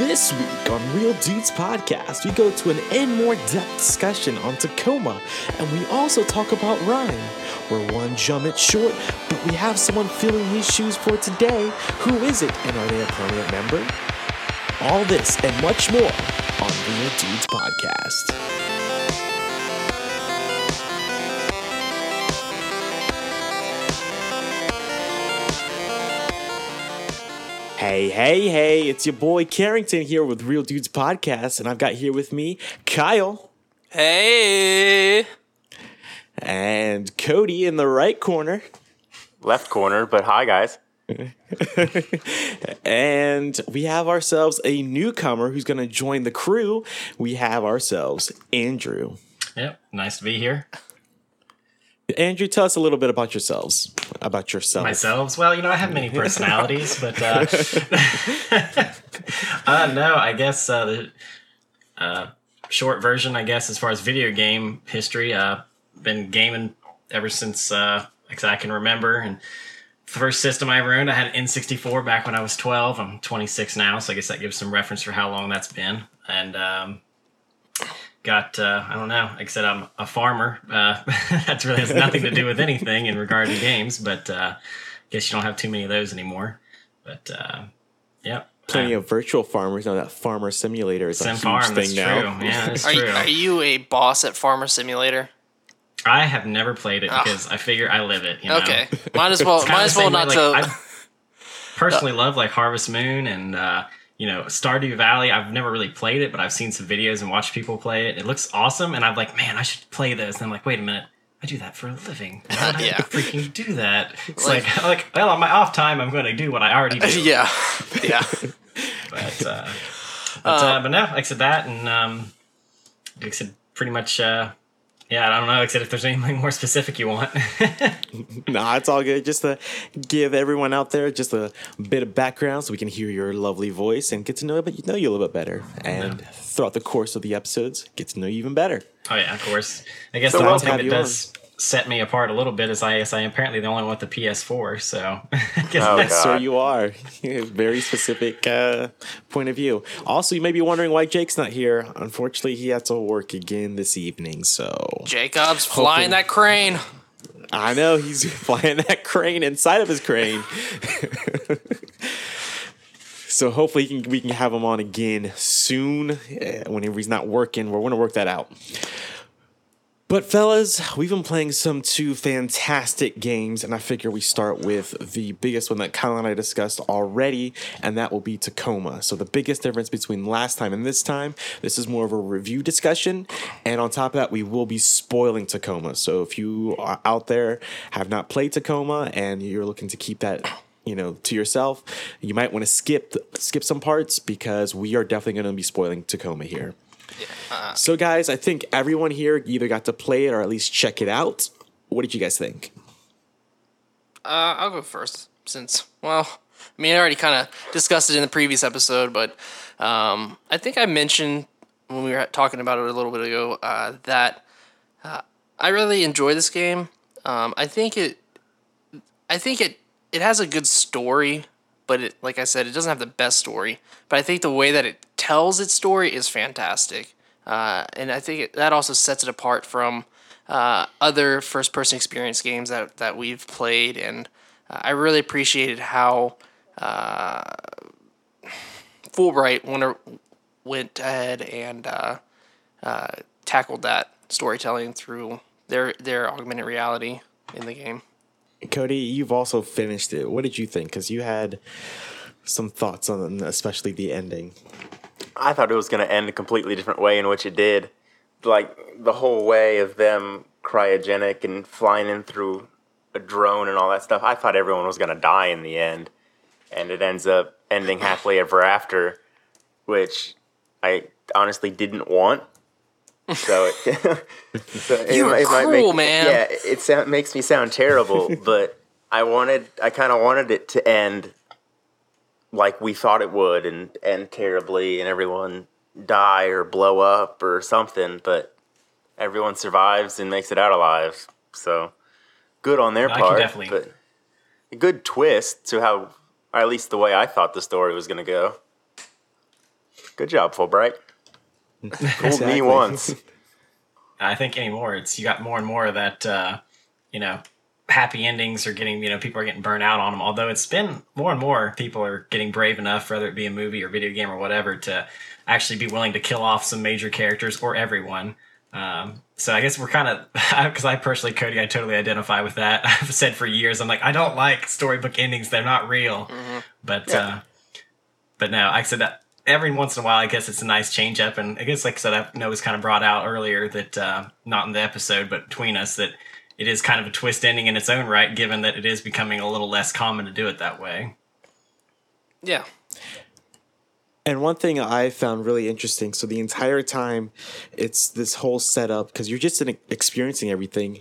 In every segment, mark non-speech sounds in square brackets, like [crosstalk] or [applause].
This week on Real Dudes Podcast, we go to an in more depth discussion on Tacoma, and we also talk about RiME. We're one jump short, but we have someone filling his shoes for today. Who is it, and are they a permanent member? All this and much more on Real Dudes Podcast. Hey, hey, hey, it's your boy Carrington here with Real Dudes Podcast, and I've got here with me Kyle Hey. and Cody in the right corner. left corner, but hi guys. [laughs] And we have ourselves a newcomer who's going to join the crew. We have ourselves Andrew. Yep. Nice to be here. Andrew, tell us a little bit about yourselves. About yourself. Myself. Well, you know, I have many personalities, but uh, [laughs] uh no, I guess uh, the uh, short version, I guess, as far as video game history, uh, been gaming ever since uh, I can remember. And the first system I ever owned, I had an N64 back when I was 12. I'm 26 now, so I guess that gives some reference for how long that's been. And um, got uh, I don't know. Like I said, I'm a farmer. Uh, [laughs] that really has nothing to do with anything in regard to games, but uh, guess you don't have too many of those anymore. But uh, yep, Plenty of virtual farmers now. that Farmer Simulator is a huge Farm. thing That's now. true. Yeah, that's Are you, true. are you a boss at Farmer Simulator? I have never played it because I figure I live it. You know? Okay, might as well. Might as well same way, not like, to. I personally love like Harvest Moon and uh, you know Stardew Valley. I've never really played it, but I've seen some videos and watched people play it. It looks awesome, and I'm like, man, I should play this. And I'm like, wait a minute. I do that for a living. [laughs] Why would I Yeah. freaking do that? It's Like- like, like, well, on my off time, I'm going to do what I already do. [laughs] yeah, yeah. [laughs] But, uh, but, uh, but no, like I said that, and um, like I said, pretty much. Uh, yeah, I don't know. Except if there's anything more specific you want. [laughs] Nah, it's all good. Just to give everyone out there just a bit of background so we can hear your lovely voice and get to know, know you a little bit better. And throughout the course of the episodes, get to know you even better. Oh yeah, of course. I guess So the one thing that does set me apart a little bit is I guess I am apparently the only one with the PS4. So [laughs] I Oh. So you are. [laughs] Very specific uh, point of view. Also, you may be wondering why Jake's not here. Unfortunately, he had to work again this evening. So Jacob's flying that crane. I know he's [laughs] flying that crane inside of his crane. so hopefully he can, we can have him on again soon uh, whenever he's not working. We're going to work that out. But fellas, we've been playing some two fantastic games, and I figure we start with the biggest one that Kyle and I discussed already, and that will be Tacoma. So the biggest difference between last time and this time, this is more of a review discussion, and on top of that, we will be spoiling Tacoma. So if you are out there have not played Tacoma and you're looking to keep that you know to yourself, you might want to skip skip some parts because we are definitely going to be spoiling Tacoma here. So, guys, I think everyone here either got to play it or at least check it out. What did you guys think? Uh, I'll go first since well, I mean, I already kind of discussed it in the previous episode, but um, I think I mentioned when we were talking about it a little bit ago uh, that uh, I really enjoy this game. Um, I think it, I think it, it has a good story, but it, like I said, it doesn't have the best story. But I think the way that it tells its story is fantastic, uh, and I think it, that also sets it apart from uh, other first-person experience games that that we've played. And uh, I really appreciated how uh, Fullbright went, went ahead and uh, uh, tackled that storytelling through their their augmented reality in the game. Cody, you've also finished it. What did you think? Because you had some thoughts on, especially the ending. I thought it was going to end a completely different way in which it did. Like the whole way of them cryogenic and flying in through a drone and all that stuff. I thought everyone was going to die in the end. and it ends up ending happily ever after, which I honestly didn't want. So, it, [laughs] so it You were it cruel, make, man. Yeah, it sound, makes me sound terrible, [laughs] but I wanted, I kind of wanted it to end like we thought it would, and end terribly, and everyone die or blow up or something. But everyone survives and makes it out alive. So good on their I can part. definitely- But a good twist to how, or at least the way I thought the story was going to go. Good job, Fullbright. [laughs] Fooled me once. [laughs] I think anymore, it's you got more and more of that, uh, you know, happy endings are getting, you know, people are getting burnt out on them. Although it's been more and more people are getting brave enough, whether it be a movie or video game or whatever, to actually be willing to kill off some major characters or everyone. Um, so I guess we're kind of, [laughs] because I personally, Cody, I totally identify with that. [laughs] I've said for years, I'm like, I don't like storybook endings; they're not real. But, uh, but no, I said that every once in a while, I guess it's a nice change up. And I guess, like I said, I know it was kind of brought out earlier that, uh, not in the episode, but between us, that it is kind of a twist ending in its own right, given that it is becoming a little less common to do it that way. Yeah. And one thing I found really interesting so the entire time it's this whole setup because you're just in, experiencing everything.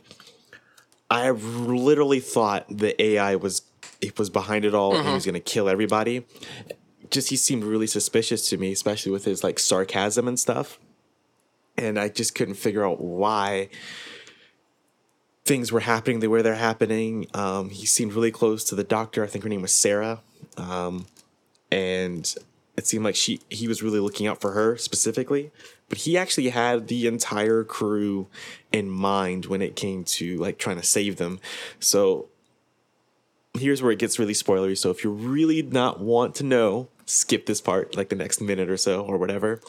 I literally thought the AI was it was behind it all and he mm-hmm. was going to kill everybody. Just he seemed really suspicious to me, especially with his like sarcasm and stuff. And I just couldn't figure out why things were happening the way they're happening. Um, he seemed really close to the doctor. I think her name was Sarah. Um, and it seemed like she he was really looking out for her specifically but he actually had the entire crew in mind when it came to like trying to save them so here's where it gets really spoilery so if you really not want to know skip this part like the next minute or so or whatever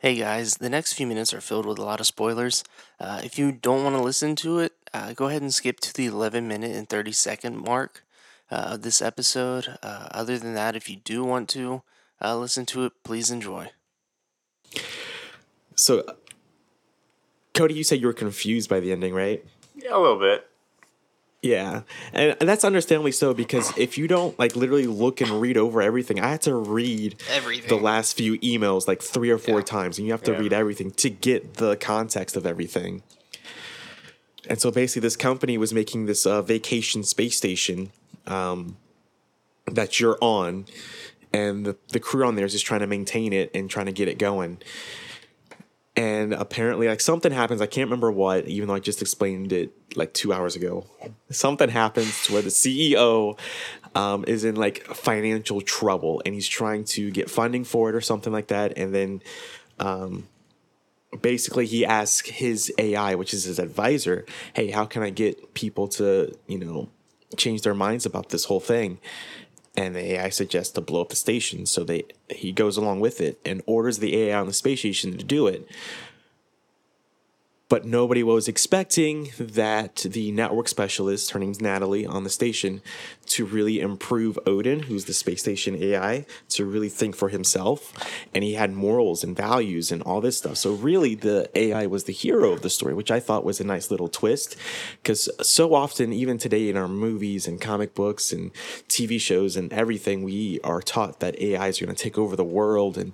Hey guys, the next few minutes are filled with a lot of spoilers. Uh, if you don't want to listen to it, uh, go ahead and skip to the 11 minute and 30 second mark uh, of this episode. Uh, other than that, if you do want to uh, listen to it, please enjoy. so cody you said you were confused by the ending right Yeah, a little bit. Yeah, and, and that's understandably so because if you don't like literally look and read over everything, I had to read Everything. the last few emails like three or four Yeah. times, and you have to Yeah. read everything to get the context of everything. And so basically, this company was making this uh, vacation space station um, that you're on, and the, the crew on there is just trying to maintain it and trying to get it going. And apparently, like something happens. I can't remember what, even though I just explained it like two hours ago. Something happens to where the CEO um, is in like financial trouble, and he's trying to get funding for it or something like that. And then, um, basically, he asks his AI, which is his advisor, "Hey, how can I get people to, you know, change their minds about this whole thing?" And the AI suggests to blow up the station. So they he goes along with it and orders the AI on the space station to do it. But nobody was expecting that the network specialist, her name's Natalie, on the station, to really improve Odin, who's the space station AI, to really think for himself. And he had morals and values and all this stuff. So, really, the AI was the hero of the story, which I thought was a nice little twist. Because so often, even today in our movies and comic books and TV shows and everything, we are taught that AIs are going to take over the world and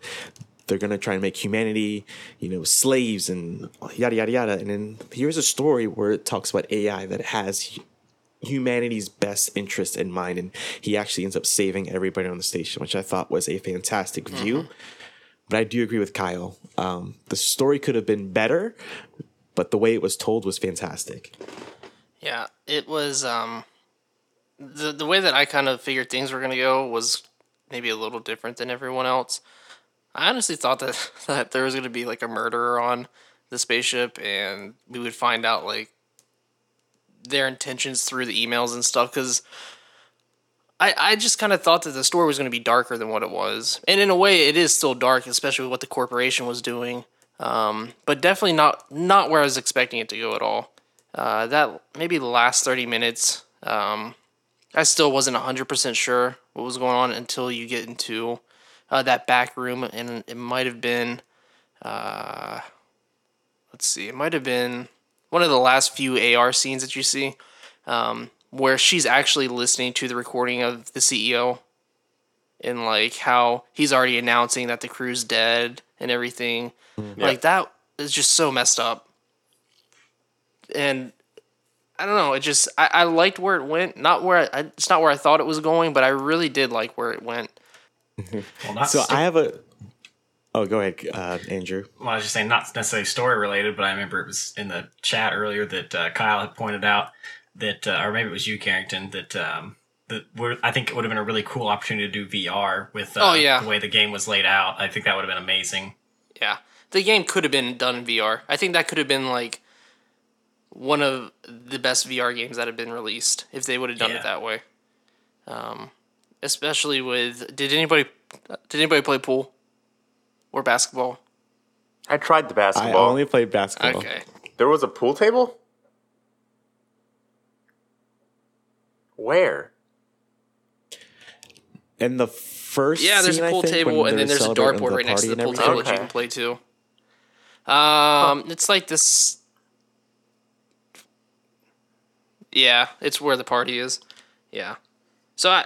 they're going to try and make humanity, you know, slaves and yada, yada, yada. And then here's a story where it talks about AI that has humanity's best interest in mind. And he actually ends up saving everybody on the station, which I thought was a fantastic view. But I do agree with Kyle. Um, the story could have been better, but the way it was told was fantastic. Yeah, it was um the the way that I kind of figured things were gonna go was maybe a little different than everyone else. I honestly thought that [laughs] that there was gonna be like a murderer on the spaceship, and we would find out like their intentions through the emails and stuff. Because I I just kind of thought that the story was gonna be darker than what it was, and in a way, it is still dark, especially with what the corporation was doing. Um, but definitely not not where I was expecting it to go at all uh, that maybe the last 30 minutes um, i still wasn't 100% sure what was going on until you get into uh, that back room and it might have been uh, let's see it might have been one of the last few ar scenes that you see um, where she's actually listening to the recording of the ceo and like how he's already announcing that the crew's dead and everything. Like that is just so messed up. And I don't know. It just I, I liked where it went. Not where I, it's not where I thought it was going, but I really did like where it went. Well, [laughs] not So sto- I have a. Oh, go ahead, uh, Andrew. well, I was just saying not necessarily story related, but I remember it was in the chat earlier that uh, Kyle had pointed out that, uh, or maybe it was you, Carrington, that um, that we're, I think it would have been a really cool opportunity to do VR with uh, Oh, yeah. the way the game was laid out. I think that would have been amazing. Yeah, the game could have been done in VR. I think that could have been like one of the best VR games that have been released if they would have done Yeah. it that way. Um, especially with did anybody did anybody play pool or basketball? I tried the basketball. I only played basketball. Okay, There was a pool table? Where? In the first. yeah, there's scene, a I pool think, table and then there's a dartboard the right next to the and pool table everything. that you can play too. Um, it's like this. Yeah, it's where the party is. Yeah. So I,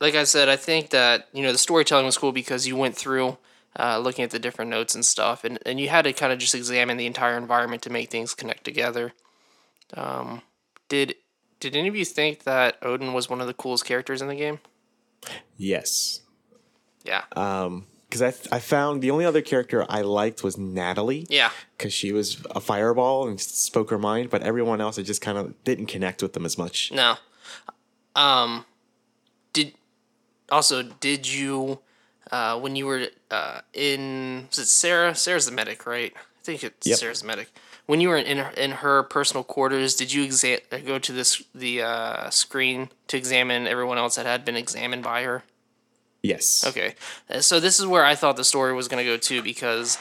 like I said, I think that you know the storytelling was cool because you went through, uh, looking at the different notes and stuff, and and you had to kind of just examine the entire environment to make things connect together. Um, did did any of you think that Odin was one of the coolest characters in the game? Yes. Yeah. Um, Because I, I found the only other character I liked was Natalie. yeah. Because she was a fireball and spoke her mind, but everyone else I just kind of didn't connect with them as much. No. Um also did you uh when you were uh in was it Sarah? Sarah's the medic, right? I think it's Yep. Sarah's the medic. When you were in her, in her personal quarters, did you exa- go to this the uh, screen to examine everyone else that had been examined by her? Yes. Okay, Uh, so this is where I thought the story was going to go too because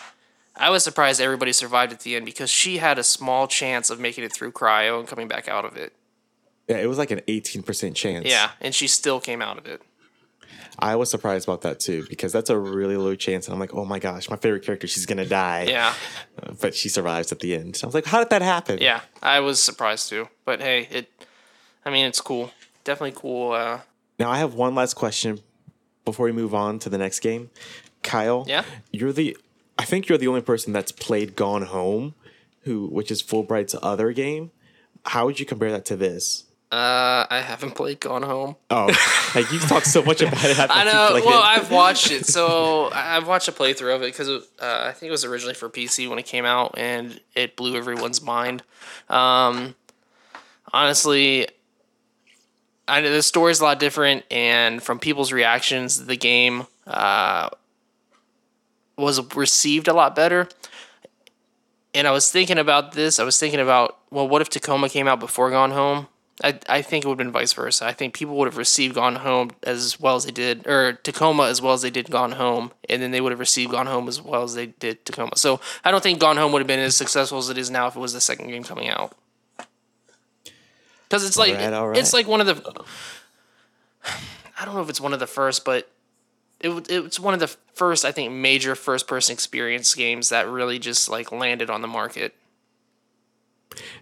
I was surprised everybody survived at the end because she had a small chance of making it through cryo and coming back out of it. Yeah, it was like an 18% chance. Yeah, and she still came out of it. I was surprised about that too because that's a really low chance. And I'm like, oh my gosh, my favorite character, she's going to die. Yeah, Uh, But she survives at the end. So I was like, how did that happen? yeah, I was surprised too. But hey, it, I mean, it's cool. Definitely cool. Uh, Now I have one last question before we move on to the next game. Kyle, Yeah? you're the I think you're the only person that's played Gone Home, who which is Fullbright's other game. How would you compare that to this? Uh, I haven't played Gone Home. Oh, like you've talked so much about it. I [laughs] know. Well, I've watched it, so I- I've watched a playthrough of it because uh, I think it was originally for PC when it came out, and it blew everyone's mind. Um, honestly, I know the story's a lot different, and from people's reactions, the game uh, was received a lot better. And I was thinking about this. I was thinking about, well, what if Tacoma came out before Gone Home? I, I think it would have been vice versa. I think people would have received Gone Home as well as they did, or Tacoma as well as they did Gone Home, and then they would have received Gone Home as well as they did Tacoma. So I don't think Gone Home would have been as successful as it is now if it was the second game coming out. Because it's like it's like one of the. I don't know if it's one of the first, but it it's one of the first I think major first person experience games that really just like landed on the market.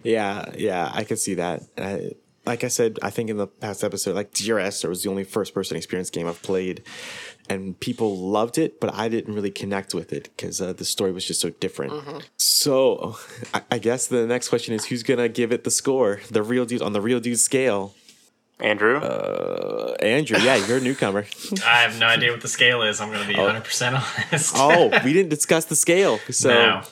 Yeah, yeah, I could see that. I, like I said, I think in the past episode, like Dear Esther, was the only first person experience game I've played, and people loved it, but I didn't really connect with it because uh, the story was just so different. So [laughs] I, I guess the next question is who's gonna give it the score? The real dude on the real dude scale. Andrew? Uh, Andrew, yeah, you're a newcomer. [laughs] I have no idea what the scale is. I'm going to be 100% honest. oh, we [laughs] didn't discuss the scale. So No.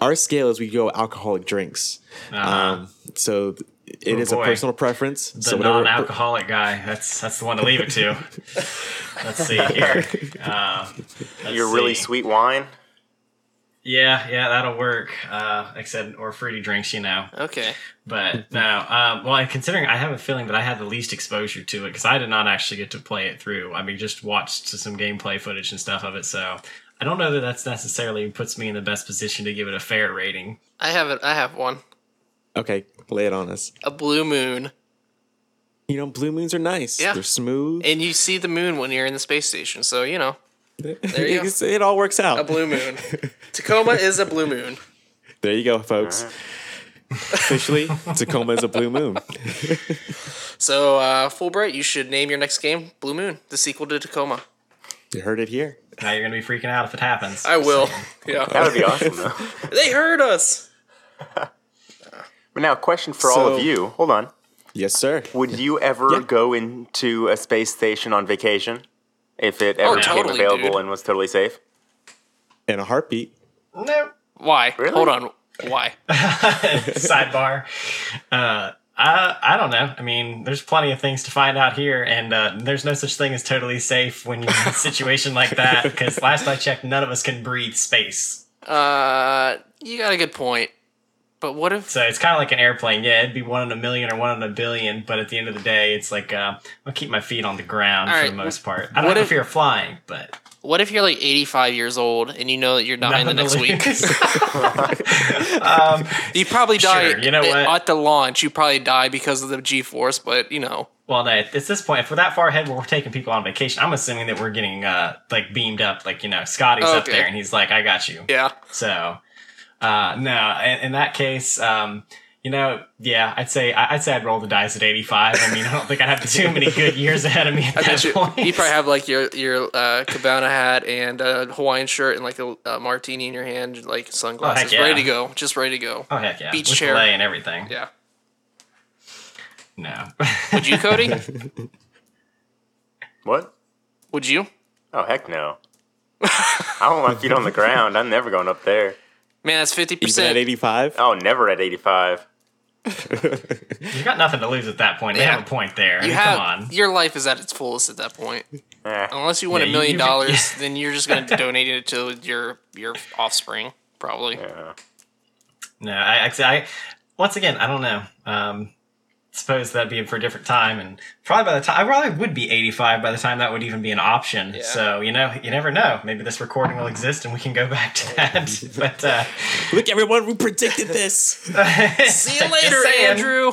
our scale is we go alcoholic drinks. Um, so th- it Oh, is a personal preference. the so whatever- non-alcoholic guy. That's that's the one to leave it to. [laughs] Let's see here. Uh, let's Your really see. sweet wine? Yeah, yeah, that'll work. Uh, like said, or fruity drinks, you know. Okay. But no, um, well, considering I have a feeling that I had the least exposure to it because I did not actually get to play it through. I mean, just watched some gameplay footage and stuff of it. So I don't know that that's necessarily puts me in the best position to give it a fair rating. I have it. I have one. Okay, lay it on us. A blue moon, You know, blue moons are nice. Yeah. They're smooth. and you see the moon when you're in the space station. So you know, [laughs] you go. It all works out. a blue moon. Tacoma is a blue moon. there you go, folks. Officially, [laughs] Tacoma is a blue moon. [laughs] So uh, Fullbright, you should name your next game Blue Moon, the sequel to Tacoma. You heard it here. Now you're gonna be freaking out if it happens. I will. Yeah. That would be awesome, though. they heard us. But now, a question for all of you. Hold on. Yes, sir. Would you ever Yeah. go into a space station on vacation if it ever Oh, became totally, available dude. and was totally safe? In a heartbeat. No. Why? Really? Hold on. Why? [laughs] Sidebar. Uh, I I don't know. I mean, there's plenty of things to find out here, and uh, there's no such thing as totally safe when you're in a situation like that. Because last I checked, none of us can breathe space. Uh, you got a good point. But what if? So it's kind of like an airplane. Yeah, it'd be one in a million or one in a billion, but at the end of the day, it's like uh, I'll keep my feet on the ground All for right, the most part. I don't what if- fear of flying, but What if you're like 85 years old and you know that you're dying the next week? [laughs] um, You probably die Sure, you know at- what? at the launch. You probably die because of the G-force, but you know. well, no, at this point, if we're that far ahead where we're taking people on vacation, I'm assuming that we're getting uh, like beamed up. Like you know, Scotty's up there and he's like, "I got you." Yeah. So, uh, no, in, in that case, um, you know, yeah, I'd say I- I'd say I'd roll the dice at 85. I mean, I don't think I'd have too [laughs] many good years ahead of me at I that you, point. you probably have like your your uh, cabana hat and a Hawaiian shirt and like a, a martini in your hand, like sunglasses, yeah. ready to go, just ready to go. oh heck yeah, beach With chair. fillet and everything. Yeah. No, Would you, Cody? [laughs] What? Would you? Oh, heck no. I don't want my feet on the ground. I'm never going up there. Man, that's fifty percent. at 85? Oh, never at 85. you got nothing to lose at that point. They Yeah. have a point there. I You mean, have come on. your life is at its fullest at that point. Eh. Unless you win Yeah, a you- million you- dollars, yeah. [laughs] then you're just going [laughs] to donate it to your your offspring, probably. Yeah. No, I actually, I once again, I don't know. Um, suppose that'd be for a different time, and probably by the time I probably would be 85 by the time that would even be an option. Yeah. So you know, you never know. Maybe this recording will exist, and we can go back to that. [laughs] but uh, [laughs] Look, everyone, we predicted this. [laughs] See you later, Andrew.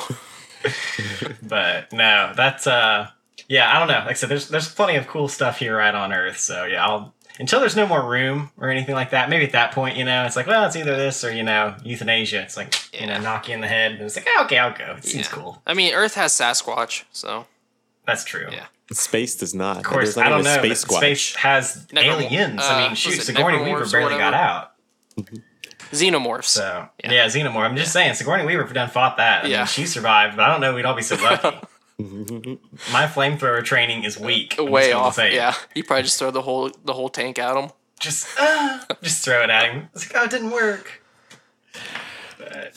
But no, that's uh, yeah, I don't know. Like I said, there's there's plenty of cool stuff here right on Earth. So yeah, I'll until there's no more room or anything like that. Maybe at that point, you know, it's like, well, it's either this or you know, euthanasia. It's like you know, knock you in the head, and it's like, oh, okay, I'll go. It seems Yeah. cool. I mean, Earth has Sasquatch, so That's true. Yeah. Space does not. Of course, not I don't know. Space. Space has Necrom- aliens. uh, I mean, was shoot, it Sigourney Weaver barely got out. xenomorphs. So Yeah. yeah, Xenomorph. I'm just saying, Sigourney Weaver done fought that. I Yeah. mean, she survived, but I don't know. We'd all be so [laughs] lucky. My flamethrower training is weak. I'm Way off. Yeah, you probably just throw the whole the whole tank at him. Just, uh, just throw it at him. It's like, oh, it didn't work.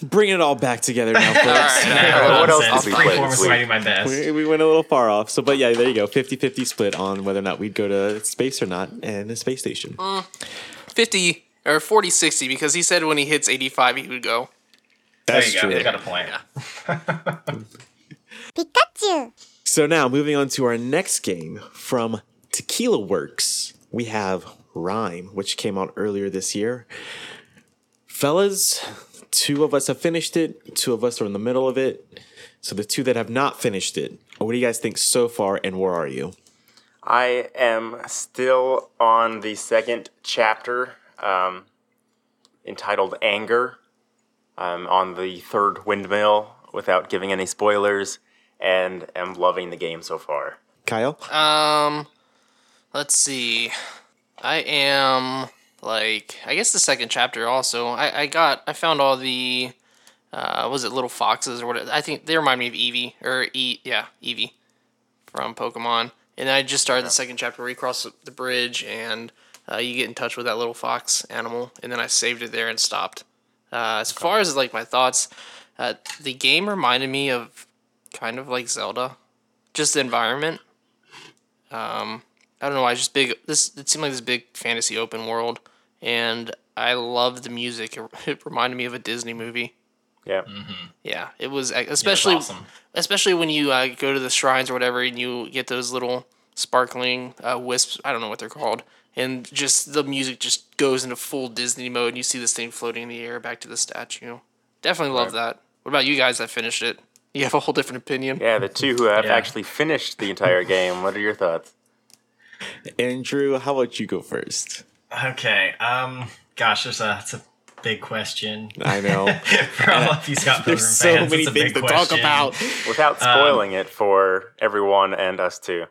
Bring it all back together now, [laughs] folks. All right. Yeah, what else Nonsense. did we play Freeform this is where I week? do my best. We, we went a little far off. So, but yeah, there you go. 50 50 split on whether or not we'd go to space or not and the space station. 50 or 40 60 because he said when he hits 85 he would go. There That's you go. true. You got a [laughs] point. So now moving on to our next game from Tequila Works, we have RiME, which came out earlier this year. Fellas, two of us have finished it, two of us are in the middle of it. So the two that have not finished it, what do you guys think so far and where are you? I am still on the second chapter um, entitled Anger. I'm on the third windmill without giving any spoilers and am loving the game so far. Kyle? Um, let's see. I am like I guess the second chapter also. I I got I found all the uh was it little foxes or what? I think they remind me of Eevee or E yeah Eevee from Pokemon. And I just started the second chapter where you cross the bridge and uh, you get in touch with that little fox animal, and then I saved it there and stopped. Uh, as far as like my thoughts, uh, the game reminded me of kind of like Zelda, just the environment. Um, I don't know why, just big. This it seemed like this big fantasy open world, and I loved the music. It, [laughs] it reminded me of a Disney movie. Yeah. Yeah, it was especially awesome. especially when you uh, go to the shrines or whatever, and you get those little sparkling uh, wisps. I don't know what they're called, and just the music just goes into full Disney mode, and you see this thing floating in the air back to the statue. Definitely love that. What about you guys that finished it? You have a whole different opinion. Yeah, the two who have Yeah. actually finished the entire [laughs] game. What are your thoughts? Andrew, how about you go first? Okay. Um. Gosh, there's a. It's a big question. I know. [laughs] For all of you Scott Pilgrim There's so many things big to talk about. Without spoiling it for everyone and us too.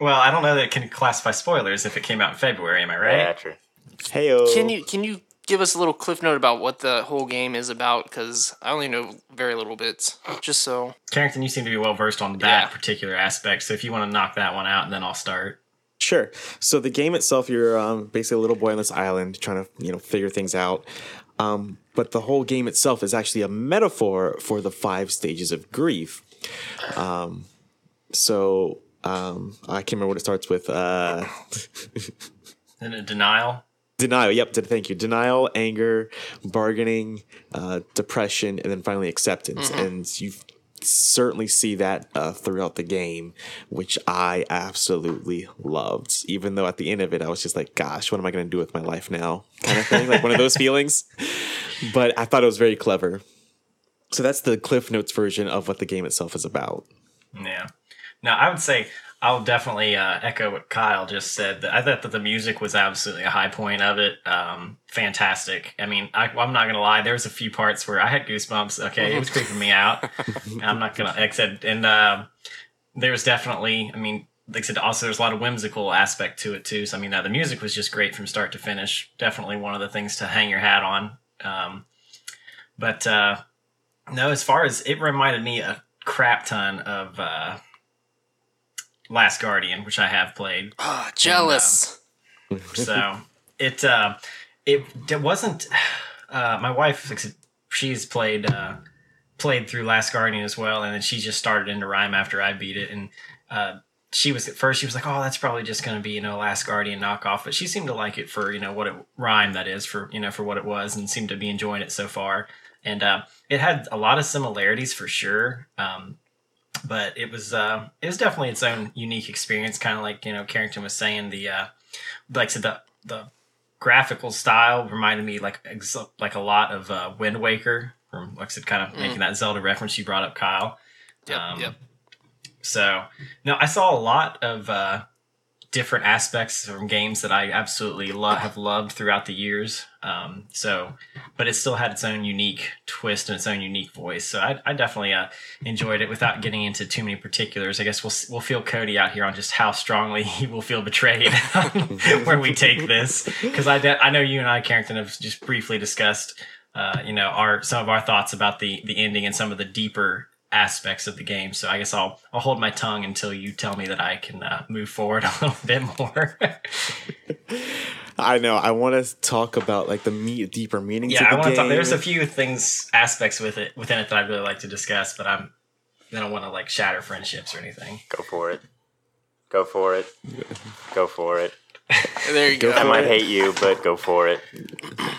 Well, I don't know that it can classify spoilers if it came out in February. Am I right? Yeah, true. Heyo. Can you can you give us a little cliff note about what the whole game is about? Because I only know very little bits. Just so. Carrington, you seem to be well versed on that Yeah. particular aspect. So if you want to knock that one out, and then I'll start. Sure. So the game itself, you're um, basically a little boy on this island trying to you know figure things out. Um, but the whole game itself is actually a metaphor for the five stages of grief. Um, so um, I can't remember what it starts with. Uh, [laughs] Then a denial. Denial. Yep. Thank you. Denial, anger, bargaining, uh, depression, and then finally acceptance. And you certainly see that uh, throughout the game, which I absolutely loved. Even though at the end of it, I was just like, "Gosh, what am I going to do with my life now?" Kind of thing, like one of those [laughs] feelings. But I thought it was very clever. So that's the Cliff Notes version of what the game itself is about. Yeah. Now, I would say I'll definitely uh, echo what Kyle just said. I thought that the music was absolutely a high point of it. Um, fantastic. I mean, I, I'm not gonna lie. There was a few parts where I had goosebumps. Okay, it was creeping me out. [laughs] I'm not gonna. Said, and uh, there's definitely. I mean, like I said, also there's a lot of whimsical aspect to it too. So I mean, uh, the music was just great from start to finish. Definitely one of the things to hang your hat on. Um, but uh, no, as far as it reminded me a crap ton of uh, Last Guardian, which I have played. Ah, jealous. So it uh, it it wasn't. Uh, my wife, like I said, she's played uh, played through Last Guardian as well, and then she just started into RiME after I beat it, and uh, she was at first she was like, "Oh, that's probably just going to be you know Last Guardian knockoff," but she seemed to like it for you know what it Rhyme that is for you know for what it was, and seemed to be enjoying it so far. And uh, it had a lot of similarities for sure. Um, but it was uh, it was definitely its own unique experience. Kind of like you know Carrington was saying, the uh, like I said, the the graphical style reminded me like ex- like a lot of uh, Wind Waker from like I said, kind of making that Zelda reference you brought up, Kyle. Yep. Um, yep. So no, I saw a lot of uh, different aspects from games that I absolutely lo- have loved throughout the years. Um, so, but it still had its own unique twist and its own unique voice. So I, I definitely uh, enjoyed it. Without getting into too many particulars, I guess we'll we'll feel Cody out here on just how strongly [laughs] he will feel betrayed [laughs] where we take this. Because I de- I know you and I, Carrington, have just briefly discussed. Uh, you know, our some of our thoughts about the the ending and some of the deeper aspects of the game. So I guess I'll I'll hold my tongue until you tell me that I can uh, move forward [laughs] a little bit more. I know. I want to talk about like the me- deeper meanings. yeah, of I want to talk. There's a few things aspects with it within it that I'd really like to discuss, but I'm I don't want to like shatter friendships or anything. Go for it. Go for it. Go for it. [laughs] There you go. I might hate you, but go for it.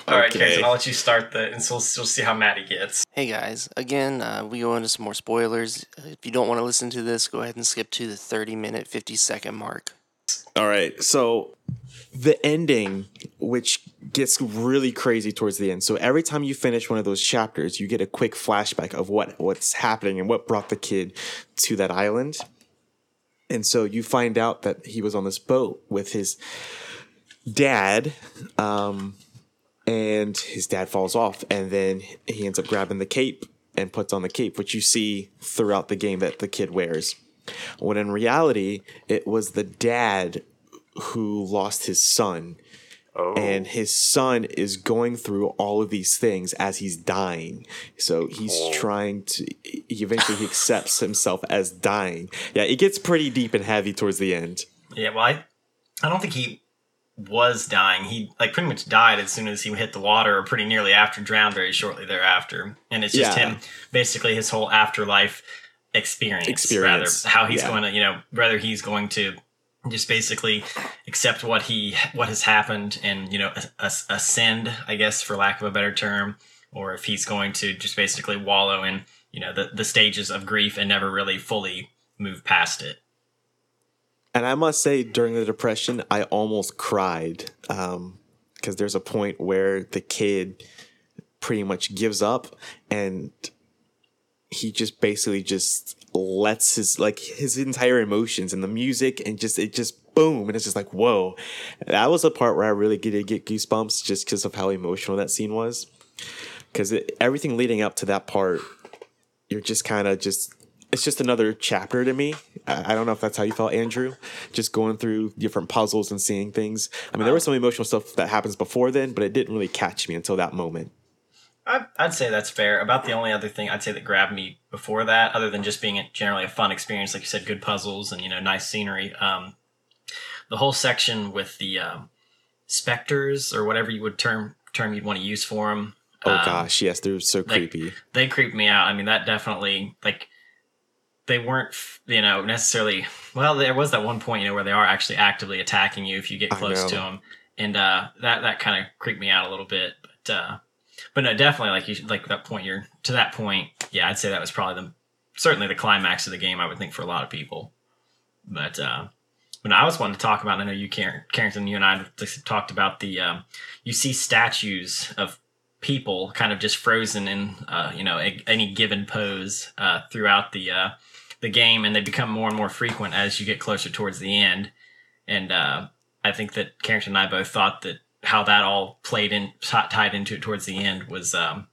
All right, Okay. Jason, I'll let you start the, and so we'll, we'll see how mad he gets. Hey guys, again, uh, we go into some more spoilers. Uh, If you don't want to listen to this, go ahead and skip to the 30 minute, 50 second mark. All right. So the ending, which gets really crazy towards the end. So every time you finish one of those chapters, you get a quick flashback of what what's happening and what brought the kid to that island. And so you find out that he was on this boat with his dad, um, and his dad falls off, and then he ends up grabbing the cape and puts on the cape, which you see throughout the game that the kid wears. When in reality, it was the dad who lost his son. Oh. And his son is going through all of these things as he's dying. So he's oh. trying to, he eventually he [laughs] accepts himself as dying. Yeah, it gets pretty deep and heavy towards the end. Yeah, well, I, I don't think he was dying. He like pretty much died as soon as he hit the water, or pretty nearly after, drowned very shortly thereafter. And it's just Yeah. him, basically his whole afterlife experience, Experience, rather how he's yeah. going to, you know, whether he's going to just basically accept what he what has happened and you know as- ascend, I guess, for lack of a better term, or if he's going to just basically wallow in you know the the stages of grief and never really fully move past it. And I must say, during the depression, I almost cried um, because there's a point where the kid pretty much gives up and he just basically just lets his like his entire emotions and the music and just it just boom and it's just like whoa that was the part where i really did get goosebumps just because of how emotional that scene was because everything leading up to that part you're just kind of just it's just another chapter to me. I, I don't know if that's how you felt, Andrew. Just going through different puzzles and seeing things. I mean, there was some emotional stuff that happens before then, but it didn't really catch me until that moment. I, I'd say that's fair. About the only other thing I'd say that grabbed me before that, other than just being a, generally a fun experience, like you said, good puzzles and you know nice scenery. Um, the whole section with the um, specters or whatever you would term term you'd want to use for them. Oh gosh, yes, they're so creepy. They creeped me out. I mean, that definitely like they weren't you know necessarily. Well, there was that one point you know where they are actually actively attacking you if you get close to them, and uh, that that kind of creeped me out a little bit. But uh, but no, definitely like you like that point. You're to that point. Yeah, I'd say that was probably the certainly the climax of the game. I would think for a lot of people. But uh, but I was wanting to talk about. I know you, Carrington, you and I talked about the. Um, you see statues of people kind of just frozen in uh, you know a, any given pose uh, throughout the uh, the game, and they become more and more frequent as you get closer towards the end. And uh, I think that Carrington and I both thought that how that all played in tied into it towards the end was um,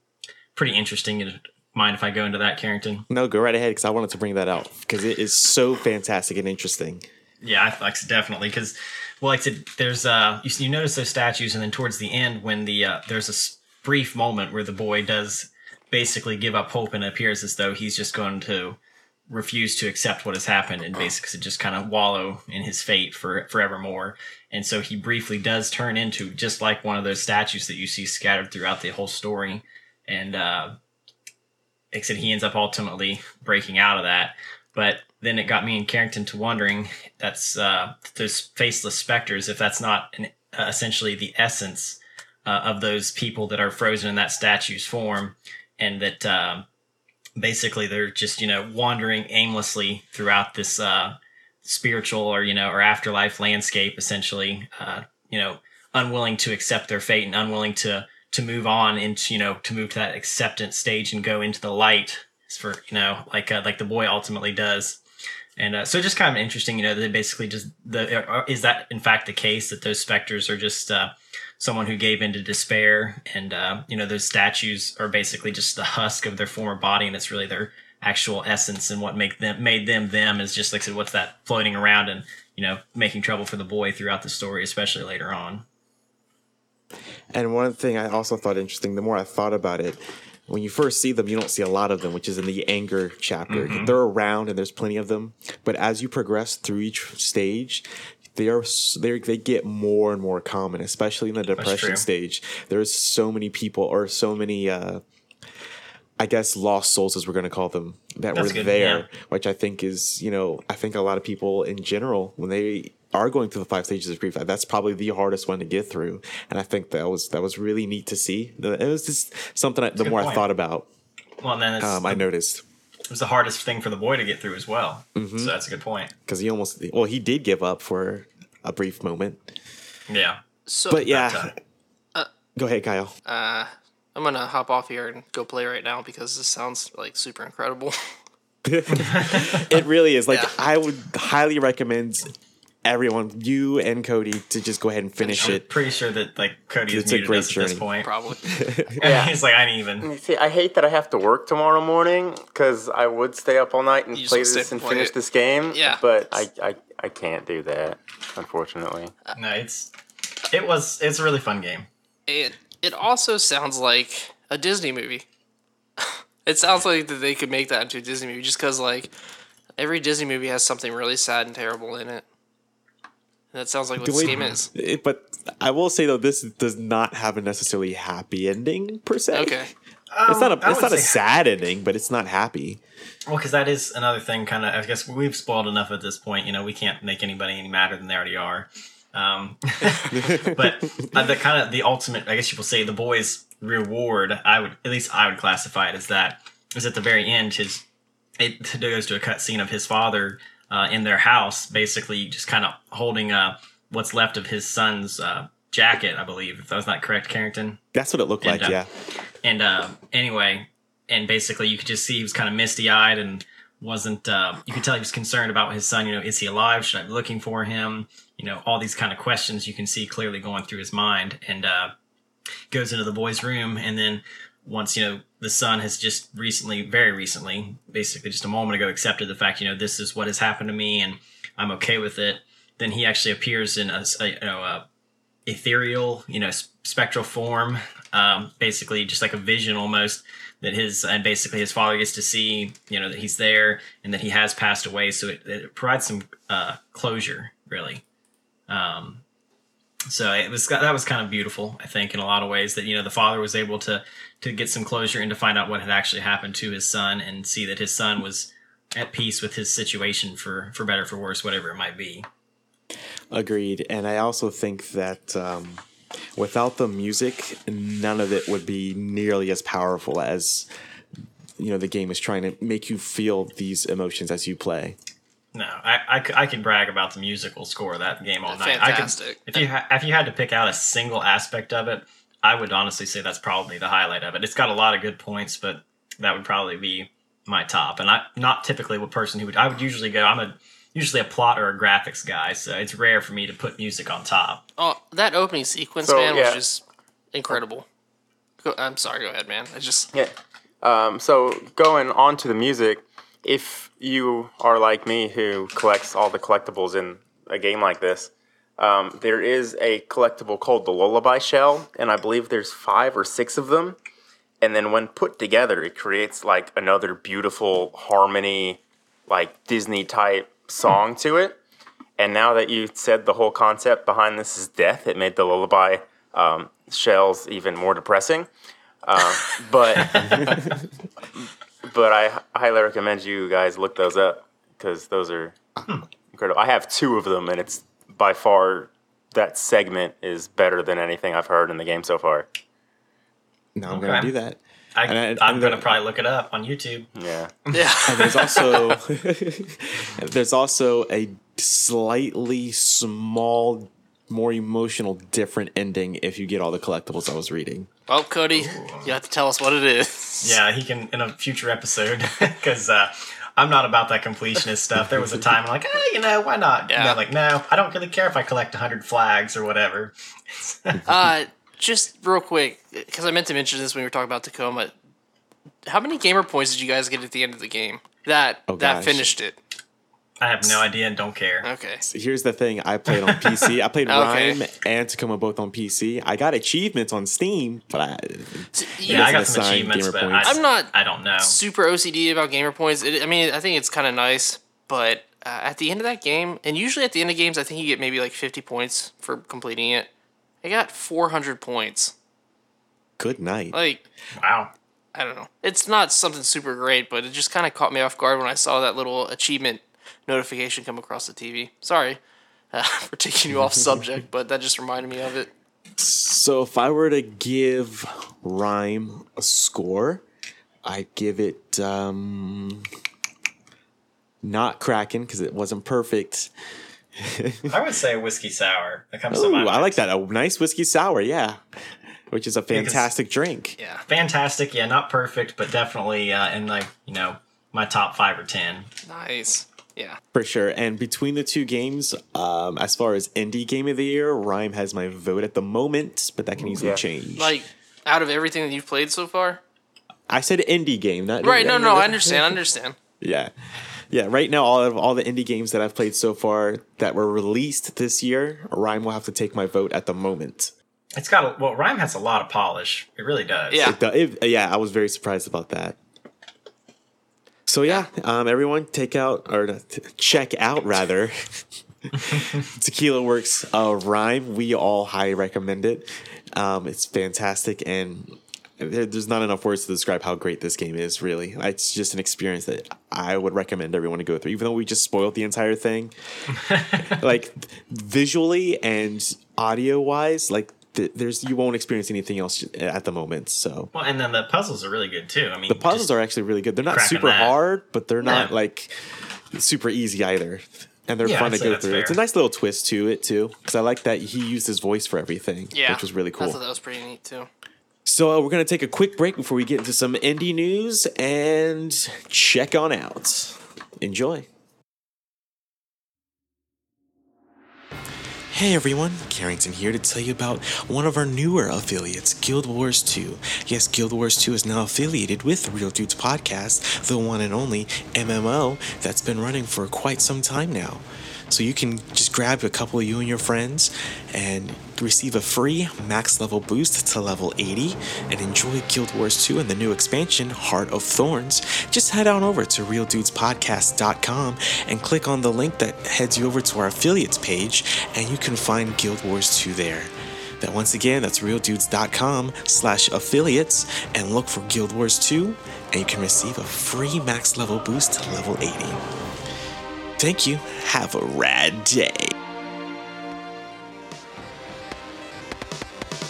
pretty interesting. And mind if I go into that, Carrington? No, go right ahead because I wanted to bring that out because it is so fantastic and interesting. Yeah, I like definitely because, well, like I said, there's uh, you, you notice those statues, and then towards the end, when the uh, there's a brief moment where the boy does basically give up hope, and appears as though he's just going to refuse to accept what has happened, and basically just kind of wallow in his fate for forevermore. And so he briefly does turn into just like one of those statues that you see scattered throughout the whole story, and uh, said, he ends up ultimately breaking out of that. But then it got me and Carrington to wondering that's uh, those faceless specters, if that's not an, uh, essentially the essence uh, of those people that are frozen in that statue's form, and that um basically they're just you know wandering aimlessly throughout this uh, spiritual or you know or afterlife landscape, essentially, uh, you know, unwilling to accept their fate and unwilling to to move on into you know to move to that acceptance stage and go into the light for you know like uh, like the boy ultimately does. And uh, so just kind of interesting you know they basically just the uh, is that in fact the case that those specters are just uh, someone who gave into despair and uh, you know those statues are basically just the husk of their former body and it's really their actual essence and what make them made them them is just like I said what's that floating around and you know making trouble for the boy throughout the story especially later on And one thing I also thought interesting, the more I thought about it, when you first see them, you don't see a lot of them, which is in the anger chapter. They're around and there's plenty of them. But as you progress through each stage, they are they they get more and more common, especially in the depression stage. There's so many people or so many uh I guess lost souls as we're going to call them that That's were good, there, yeah. which I think is, you know, I think a lot of people in general when they are going through the five stages of grief, that's probably the hardest one to get through. And I think that was that was really neat to see. It was just something I, the more I thought about, well then um, I noticed it was the hardest thing for the boy to get through as well Mm-hmm. so that's a good point because he almost well he did give up for a brief moment, yeah So, but yeah. uh, Go ahead, Kyle. uh, I'm gonna hop off here and go play right now because this sounds like super incredible. [laughs] It really is. Like Yeah. I would highly recommend everyone, you and Cody, to just go ahead and finish I'm it. pretty sure that like Cody It's is a muted great us at this point. Probably. [laughs] [laughs] Yeah. He's like, I didn't even. See, I hate that I have to work tomorrow morning because I would stay up all night and You play this and and play finish it. this game. Yeah. But I, I, I can't do that, unfortunately. No, it's it was it's a really fun game. It it also sounds like a Disney movie. [laughs] it sounds like that they could make that into a Disney movie just because like every Disney movie has something really sad and terrible in it. And that sounds like what this Wait, game is. it- [laughs] but I will say though, this does not have a necessarily happy ending per se. Okay. It's not Um, a I it's not a say- sad ending, but it's not happy. Well, because that is another thing. Kind of, I guess we've spoiled enough at this point. You know, we can't make anybody any madder than they already are. Um, [laughs] but uh, [laughs] the kind of the ultimate, I guess you will say, the boy's reward. I would at least I would classify it as that is at the very end. His it goes to a cut scene of his father uh, in their house, basically just kind of holding uh, what's left of his son's uh, jacket. I believe, if that was not correct, Carrington. That's what it looked like. And, uh, yeah. And uh, anyway, and basically you could just see he was kind of misty eyed and wasn't. Uh, you could tell he was concerned about his son. You know, is he alive? Should I be looking for him? You know, all these kind of questions you can see clearly going through his mind. And uh, goes into the boy's room, and then once you know the son has just recently, very recently, basically just a moment ago, accepted the fact you know this is what has happened to me and I'm okay with it. Then he actually appears in a, a you know a ethereal, you know, spectral form, um, basically just like a vision almost that his and basically his father gets to see, you know, that he's there and that he has passed away. So it, it provides some uh, closure, really. Um, so it was that was kind of beautiful, I think, in a lot of ways. That you know the father was able to to get some closure and to find out what had actually happened to his son and see that his son was at peace with his situation for for better for worse, whatever it might be. Agreed. And I also think that um, without the music, none of it would be nearly as powerful as you know the game is trying to make you feel these emotions as you play. No, I I could brag about the musical score of that game all night. I could- Fantastic. if you ha- if you had to pick out a single aspect of it, I would honestly say that's probably the highlight of it. It's got a lot of good points, but that would probably be my top. And I not typically a person who would I would usually go. I'm a usually a plot or a graphics guy, so it's rare for me to put music on top. Oh, that opening sequence, So, man, yeah. was just incredible. Go, I'm sorry. Go ahead, man. I just Yeah. Um, so going on to the music, if you are like me who collects all the collectibles in a game like this, um, there is a collectible called the Lullaby Shell, and I believe there's five or six of them. And then when put together, it creates like another beautiful harmony, like Disney type song to it. And now that you said the whole concept behind this is death, it made the lullaby um, shells even more depressing. Uh, [laughs] but but I highly recommend you guys look those up because those are incredible. I have two of them, and it's by far that segment is better than anything I've heard in the game so far. No, I'm Okay. going to do that. I, And I- I'm and gonna the- probably look it up on YouTube. Yeah, [laughs] yeah. And there's also [laughs] [laughs] there's also a slightly small, more emotional, different ending if you get all the collectibles I was reading. Well, Cody, you have to tell us what it is. Yeah, he can in a future episode because uh, I'm not about that completionist stuff. There was a time I'm like, eh, you know, why not? Yeah. And I'm like, no, I don't really care if I collect 100 flags or whatever. [laughs] Uh, just real quick, because I meant to mention this when we were talking about Tacoma. How many gamer points did you guys get at the end of the game? That Oh, that gosh. finished it. I have no idea and don't care. Okay. Here's the thing: I played on PC. I [laughs] played Okay. RiME and Tacoma both on PC. I got achievements on Steam, but I Yeah, I got some achievements, but. I, I'm not I don't know. super OCD about gamer points. It, I mean, I think it's kind of nice, but uh, at the end of that game, and usually at the end of games, I think you get maybe like 50 points for completing it. I got 400 points. good night. Like, Wow. I don't know. It's not something super great, but it just kind of caught me off guard when I saw that little achievement notification come across the TV. Sorry uh, [laughs] for taking you off [laughs] subject, but that just reminded me of it. So if I were to give RiME a score, I'd give it um not Kraken because it wasn't perfect. I would say whiskey sour. That comes to Ooh, my I mind. like that. A nice whiskey sour, yeah. Which is a fantastic drink. Yeah. Fantastic. Yeah, not perfect, but definitely uh, in like you know my top five or ten. Nice. Yeah. For sure. And between the two games, um, as far as indie game of the year, RiME has my vote at the moment, but that can easily Yeah. change. Like, out of everything that you've played so far? I said indie game, not Right. No, no, I understand. I understand. [laughs] Yeah. Yeah, right now all of all the indie games that I've played so far that were released this year, RiME will have to take my vote at the moment. It's got a, well, RiME has a lot of polish. It really does. Yeah. It do- it- yeah, I was very surprised about that. So yeah, um, everyone take out or t- check out rather [laughs] Tequila Works uh, RiME. We all highly recommend it. Um, it's fantastic and there, there's not enough words to describe how great this game is. Really, it's just an experience that I would recommend everyone to go through. Even though we just spoiled the entire thing, [laughs] like visually and audio wise, like th- there's you won't experience anything else at the moment. So Well, and then the puzzles are really good too. I mean, the puzzles are actually really good. They're not super that. hard, but they're not No. like super easy either. And they're Yeah, fun I'd to go that's through. It's a nice little twist to it too, because I like that he used his voice for everything, Yeah. which was really I cool. thought that was pretty neat, too. So uh, we're gonna take a quick break before we get into some indie news and check on out. Enjoy. Hey everyone, Carrington here to tell you about one of our newer affiliates, Guild Wars 2. Yes, Guild Wars 2 is now affiliated with the Real Dudes Podcast, the one and only MMO that's been running for quite some time now. So you can just grab a couple of you and your friends and receive a free max level boost to level 80 and enjoy Guild Wars 2 and the new expansion, Heart of Thorns. Just head on over to realdudespodcast.com and click on the link that heads you over to our affiliates page and you can find Guild Wars 2 there. That once again, that's realdudes.com slash affiliates and look for Guild Wars 2 and you can receive a free max level boost to level 80. Thank you. Have a rad day.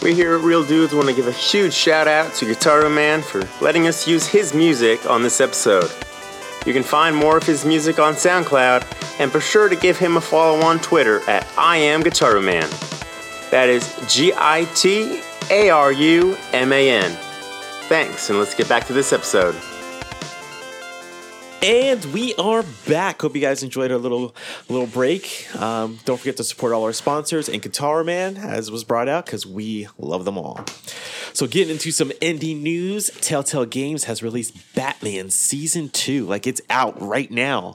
We here at Real Dudes want to give a huge shout out to Guitar Man for letting us use his music on this episode. You can find more of his music on SoundCloud, and be sure to give him a follow on Twitter at I am Guitar Man. That is G I T A R U M A N. Thanks, and let's get back to this episode. And we are back. Hope you guys enjoyed our little little break. Um, don't forget to support all our sponsors and Guitar Man, as was brought out, because we love them all. So, getting into some indie news, Telltale Games has released Batman Season 2. Like, it's out right now.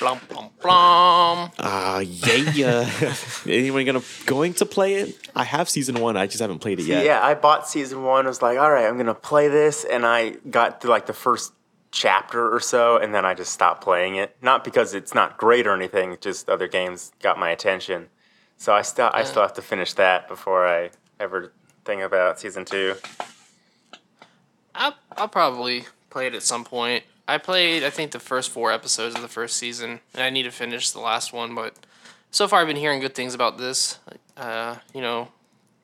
Blum, blum, blum. Uh, yeah. [laughs] Anyone gonna going to play it? I have Season 1, I just haven't played it yet. Yeah, I bought season one. I was like, all right, I'm gonna play this, and I got to like the first chapter or so, and then I just stopped playing it. Not because it's not great or anything, just other games got my attention. So I still I still have to finish that before I ever think about season two. I'll, I'll probably play it at some point. I played, I think, the first four episodes of the first season, and I need to finish the last one. But so far, I've been hearing good things about this. Uh, you know,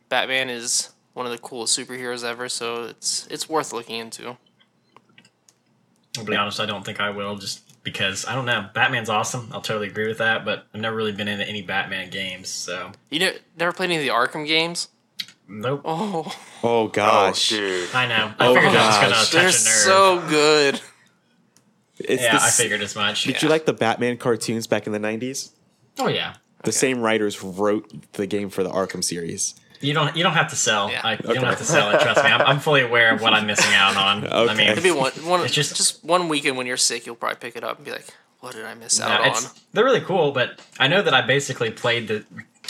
Batman is one of the coolest superheroes ever, so it's it's worth looking into. I'll be honest, I don't think I will, just because I don't know. Batman's awesome. I'll totally agree with that, but I've never really been into any Batman games, so You know, never played any of the Arkham games? nope. Oh, Oh, gosh. Oh. I know. I Oh, figured I was gonna gosh. touch a they're nerve. so good. It's yeah, the I s- figured as much. Did you like the Batman cartoons back in the 90s? Oh yeah. The same writers wrote the game for the Arkham series. You don't. You don't have to sell. Yeah. I, you don't have to sell it. Trust me. I'm, I'm fully aware of what I'm missing out on. okay. I Okay. mean, Maybe one, one It's just just- just one weekend when you're sick, you'll probably pick it up and be like, "What did I miss no, out on?" they're really cool. But I know that I basically played the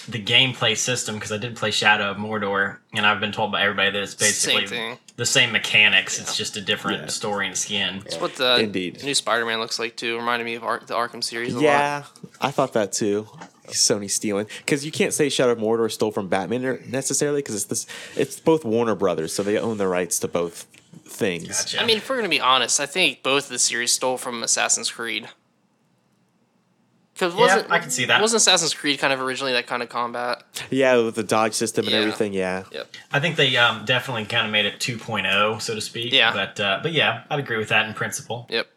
the gameplay system because I did play Shadow of Mordor, and I've been told by everybody that it's basically thing. the same mechanics. It's just a different story and skin. It's what the Indeed. new Spider-Man looks like too. Reminded me of Ar- the Arkham series. A Yeah, I thought that too. Sony stealing because you can't say Shadow of Mordor stole from Batman necessarily because it's this. It's both Warner Brothers, so they own the rights to both things. Gotcha. I mean, if we're gonna be honest, I think both of the series stole from Assassin's Creed. Because wasn't I can see that. Wasn't Assassin's Creed kind of originally that kind of combat? Yeah, with the dodge system and Yeah. everything. Yeah, Yep. I think they um, definitely kind of made it 2.0, so to speak. Yeah. But uh, but yeah, I'd agree with that in principle. Yep.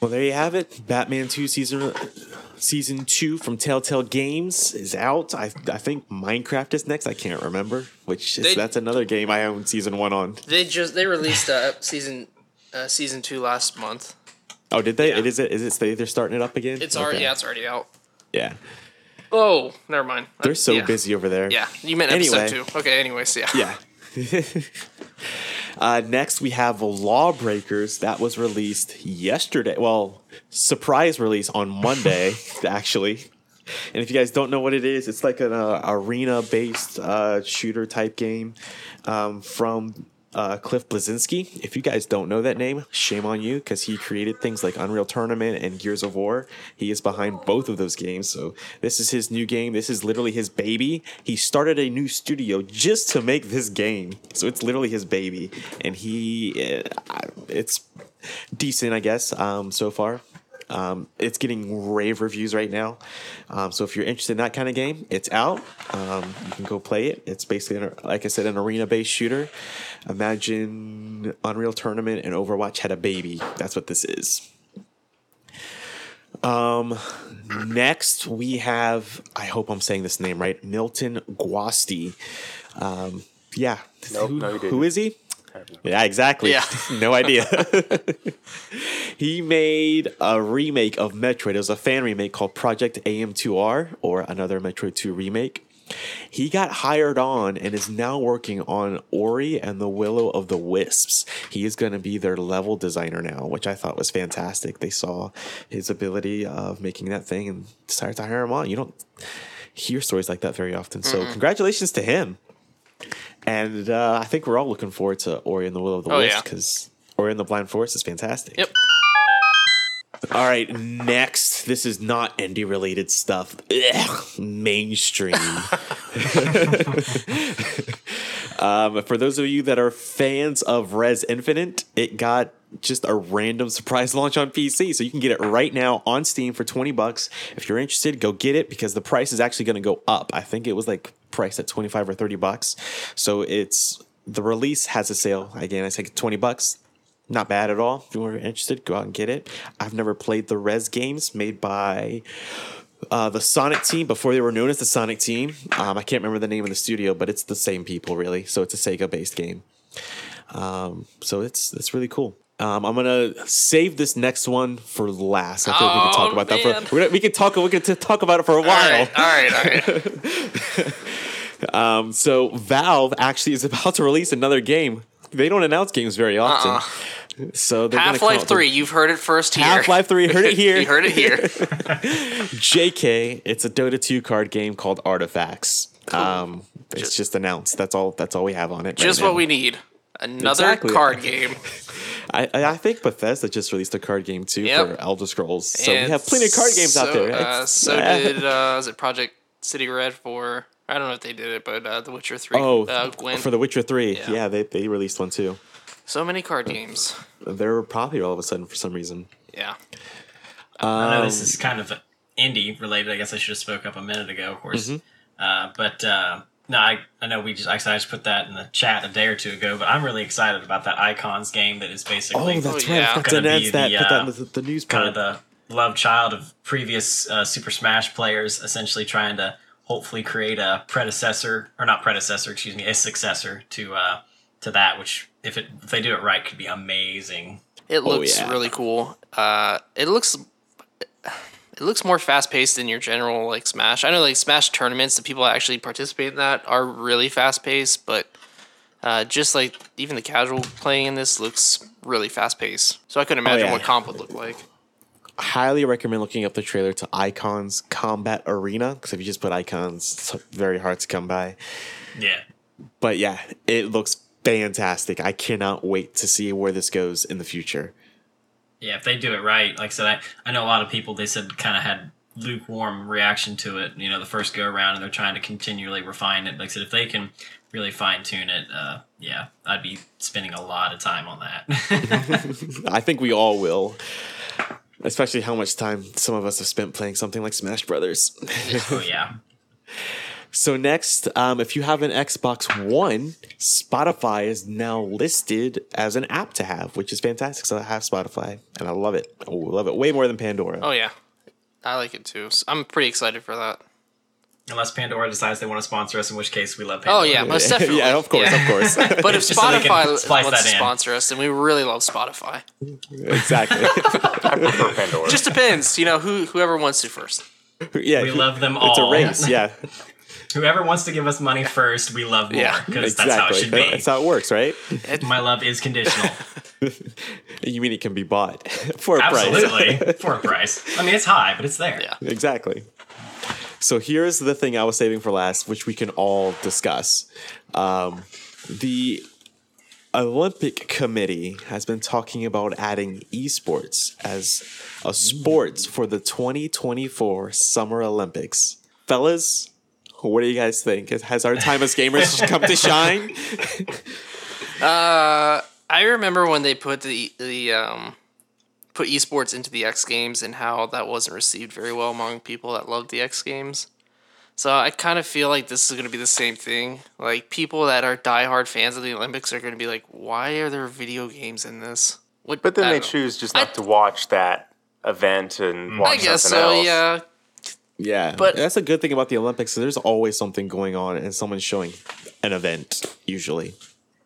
Well, there you have it. Batman Two season season two from Telltale Games is out. I I think Minecraft is next. I can't remember which is They- that's another game I own season one on. They just they released uh, [laughs] season uh, season two last month. Oh, did they? Yeah. It is it. Is it? They, they're starting it up again. It's already Okay. yeah, it's already out. Yeah, Oh, never mind. they're so yeah. busy over there. Yeah, you meant episode Anyway. two. Okay. Anyways, yeah. Yeah. [laughs] uh, next, we have Lawbreakers that was released yesterday. Well, surprise release on Monday, [laughs] actually. And if you guys don't know what it is, it's like an uh, arena based uh, shooter type game um, from uh, Cliff Bleszinski. If you guys don't know that name, shame on you because he created things like Unreal Tournament and Gears of War. He is behind both of those games. So this is his new game. This is literally his baby. He started a new studio just to make this game. So it's literally his baby. And he, uh, it's decent, I guess, um, so far. Um, it's getting rave reviews right now. Um, so if you're interested in that kind of game, it's out. Um, you can go play it. It's basically, an, like I said, an arena based shooter. Imagine Unreal Tournament and Overwatch had a baby. That's what this is. Um, next we have, I hope I'm saying this name right, Milton Guasti. Um, yeah. Nope, who, no, you didn't. who is he? Yeah, exactly. Yeah. [laughs] no idea. [laughs] he made a remake of Metroid. It was a fan remake called Project AM2R or another Metroid 2 remake. He got hired on and is now working on Ori and the Willow of the Wisps. He is going to be their level designer now, which I thought was fantastic. They saw his ability of making that thing and decided to hire him on. You don't hear stories like that very often. So, congratulations to him. And uh, I think we're all looking forward to Ori and the Will of the Oh, Wisp yeah. because Ori and the Blind Forest is fantastic. Yep. All right, next. This is not indie related stuff. Ugh, mainstream. [laughs] um, for those of you that are fans of Rez Infinite, it got just a random surprise [laughs] launch on PC. So you can get it right now on Steam for 20 bucks. If you're interested, go get it because the price is actually going to go up. I think it was like priced at 25 or 30 bucks. So it's the release has a sale. Again, I think 20 bucks not bad at all. If you are interested, go out and get it. I've never played the Rez games made by uh, the Sonic team before they were known as the Sonic team. Um, I can't remember the name of the studio, but it's the same people really. So it's a Sega based game. Um, so it's it's really cool. Um, I'm gonna save this next one for last. I think we can talk Oh, about that for. Gonna, we can talk. We can t- talk about it for a while. right. All right. All right. [laughs] Um, so Valve actually is about to release another game. They don't announce games very often. Uh-uh. So Half Life out- Three. You've heard it first here. Half Life Three. Heard it here. you heard it here. [laughs] [laughs] JK. It's a Dota 2 card game called Artifacts. Um, it's just, announced. That's all. That's all we have on it. right Just now. what we need. Another Exactly. card game. [laughs] I, I think Bethesda just released a card game too Yep. for Elder Scrolls. So And we have plenty of card games out so, there. Uh, so did uh, is it Project City Red for? I don't know if they did it, but uh, The Witcher Three. oh, uh, for The Witcher Three. Yeah. Yeah, they they released one too. So many card games. They're popular all of a sudden for some reason. Yeah. I know this Um, is kind of indie related. I guess I should have spoke up a minute ago, of course. Mm-hmm. Uh, but uh, no, I, I know we just I just put that in the chat a day or two ago. But I'm really excited about that Icons game that is basically Oh, that's Oh, right. yeah. I forgot to Gonna be announce that. the, Put that uh, in the, the news kind part. of the love child of previous uh, Super Smash players, essentially trying to hopefully create a predecessor or not predecessor, excuse me, a successor to uh, to that. Which, if it if they do it right, could be amazing. It looks yeah. really cool. Uh, it looks it looks more fast paced than your general like Smash. I know like Smash tournaments, the people that actually participate in that are really fast paced, but uh, just like even the casual playing in this looks really fast paced. So I couldn't imagine yeah. what comp would look like. highly recommend looking up the trailer to Icons Combat Arena because if you just put Icons, it's very hard to come by. Yeah. But yeah, it looks fantastic. I cannot wait to see where this goes in the future. Yeah, if they do it right, like I said, I, I know a lot of people they said kind of had lukewarm reaction to it, you know, the first go around, and they're trying to continually refine it. Like I said, if they can really fine tune it, uh, yeah, I'd be spending a lot of time on that. [laughs] I think we all will. Especially how much time some of us have spent playing something like Smash Brothers. oh yeah, [laughs] So next, um, if you have an Xbox One, Spotify is now listed as an app to have, which is fantastic. So I have Spotify, and I love it. I love it way more than Pandora. Oh yeah, I like it too. So I'm pretty excited for that. unless Pandora decides they want to sponsor us, in which case we love Pandora. Oh yeah, most [laughs] definitely. yeah, of course, Yeah. of course, [laughs] But if [laughs] Just so Spotify wants to sponsor us, then we really love Spotify. exactly. I prefer Pandora. Just depends, you know, who whoever wants to first. yeah, We love them all. It's a race. Yeah, Whoever wants to give us money first, we love more Yeah, because exactly. that's how it should be. That's how it works, right? My love is conditional. [laughs] You mean it can be bought [laughs] for a price? Absolutely, [laughs] for a price. I mean, it's high, but it's there. Yeah. Exactly. So here's the thing I was saving for last, which we can all discuss. Um, the Olympic Committee has been talking about adding esports as a sport for the 2024 Summer Olympics. Fellas, what do you guys think? Has our time as gamers [laughs] come to shine? [laughs] Uh, I remember when they put the the um put esports into the X Games and how that wasn't received very well among people that loved the X Games. So I kind of feel like this is going to be the same thing. Like people that are diehard fans of the Olympics are going to be like, "Why are there video games in this?" What, But then I they know. choose just I- not to watch that event and watch I guess something so. else. Yeah, Yeah, But- that's a good thing about the Olympics. There's always something going on, and someone's showing an event usually.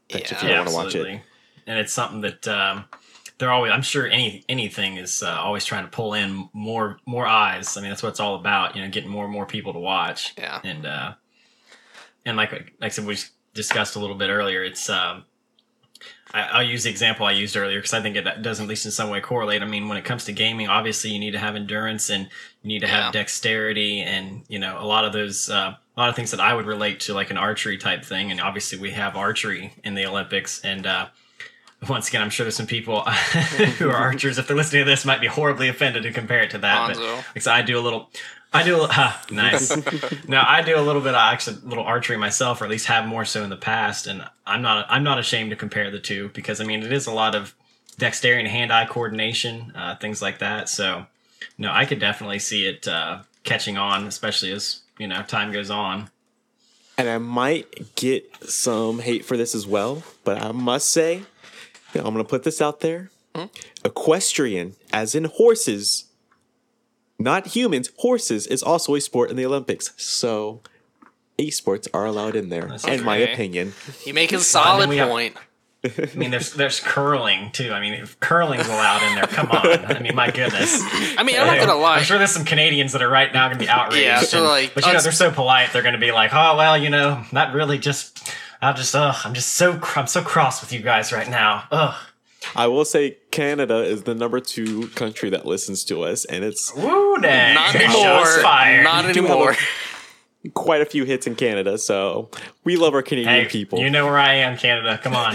if you Yeah, don't want to watch it. And it's something that um, they're always. I'm sure any anything is uh, always trying to pull in more more eyes. I mean, that's what it's all about. You know, getting more and more people to watch. Yeah. And uh, and like like I said, we discussed a little bit earlier. It's um, I, I'll use the example I used earlier because I think it does at least in some way correlate. I mean, when it comes to gaming, obviously you need to have endurance and you need to Yeah. have dexterity and you know a lot of those uh, a lot of things that I would relate to like an archery type thing. And obviously we have archery in the Olympics and. uh once again, I'm sure there's some people [laughs] who are [laughs] archers. If they're listening to this, might be horribly offended to compare it to that. But Bonzo. like I I do a little, I do a little, [laughs] nice. no, I do a little bit of actually a little archery myself, or at least have more so in the past. And I'm not, I'm not ashamed to compare the two because I mean it is a lot of dexterity and hand-eye coordination, uh, things like that. So, no, I could definitely see it uh, catching on, especially as you know time goes on. And I might get some hate for this as well, but I must say, I'm going to put this out there. Equestrian, as in horses, not humans, horses is also a sport in the Olympics. So esports are allowed in there, in my opinion. You make a solid we have- point. I mean, there's there's curling too. I mean, if curling's allowed in there, come on. I mean, my goodness. I mean, I'm not gonna lie. I'm sure there's some Canadians that are right now going to be outraged. Yeah, so, and- like, but you know, they're so polite. They're going to be like, "Oh well, you know, not really just, I'm just, ugh, I'm just so, cr- I'm so cross with you guys right now. Ugh, I will say Canada is the number two country that listens to us, and it's woo, dang, Not Shots anymore. Not [laughs] anymore. [laughs] quite a few hits in Canada. So we love our Canadian Hey, people. you know where I am, Canada. Come on.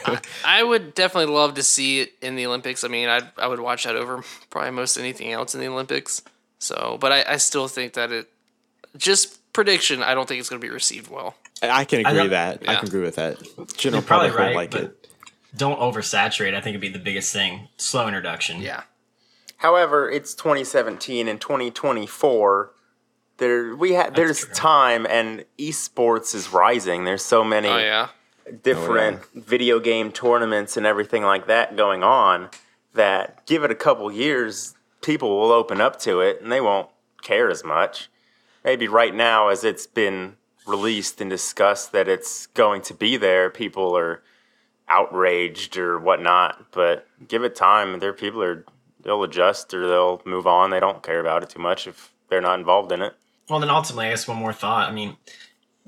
[laughs] I would definitely love to see it in the Olympics. I mean, I I would watch that over probably most anything else in the Olympics. So, but I, I still think that it just prediction. I don't think it's going to be received well. I can agree don't- that. I can agree with that. General You're probably right, like but it. don't oversaturate. I think it'd be the biggest thing. Slow introduction. Yeah. However, it's 2017 and 2024. There we ha- there's true. time and esports is rising. There's so many Oh yeah. different oh, video game tournaments and everything like that going on that give it a couple years, people will open up to it and they won't care as much. Maybe right now, as it's been released and discussed that it's going to be there, people are outraged or whatnot. But give it time. There, people are they'll adjust or they'll move on. They don't care about it too much if they're not involved in it. Well, then ultimately, I guess one more thought. I mean,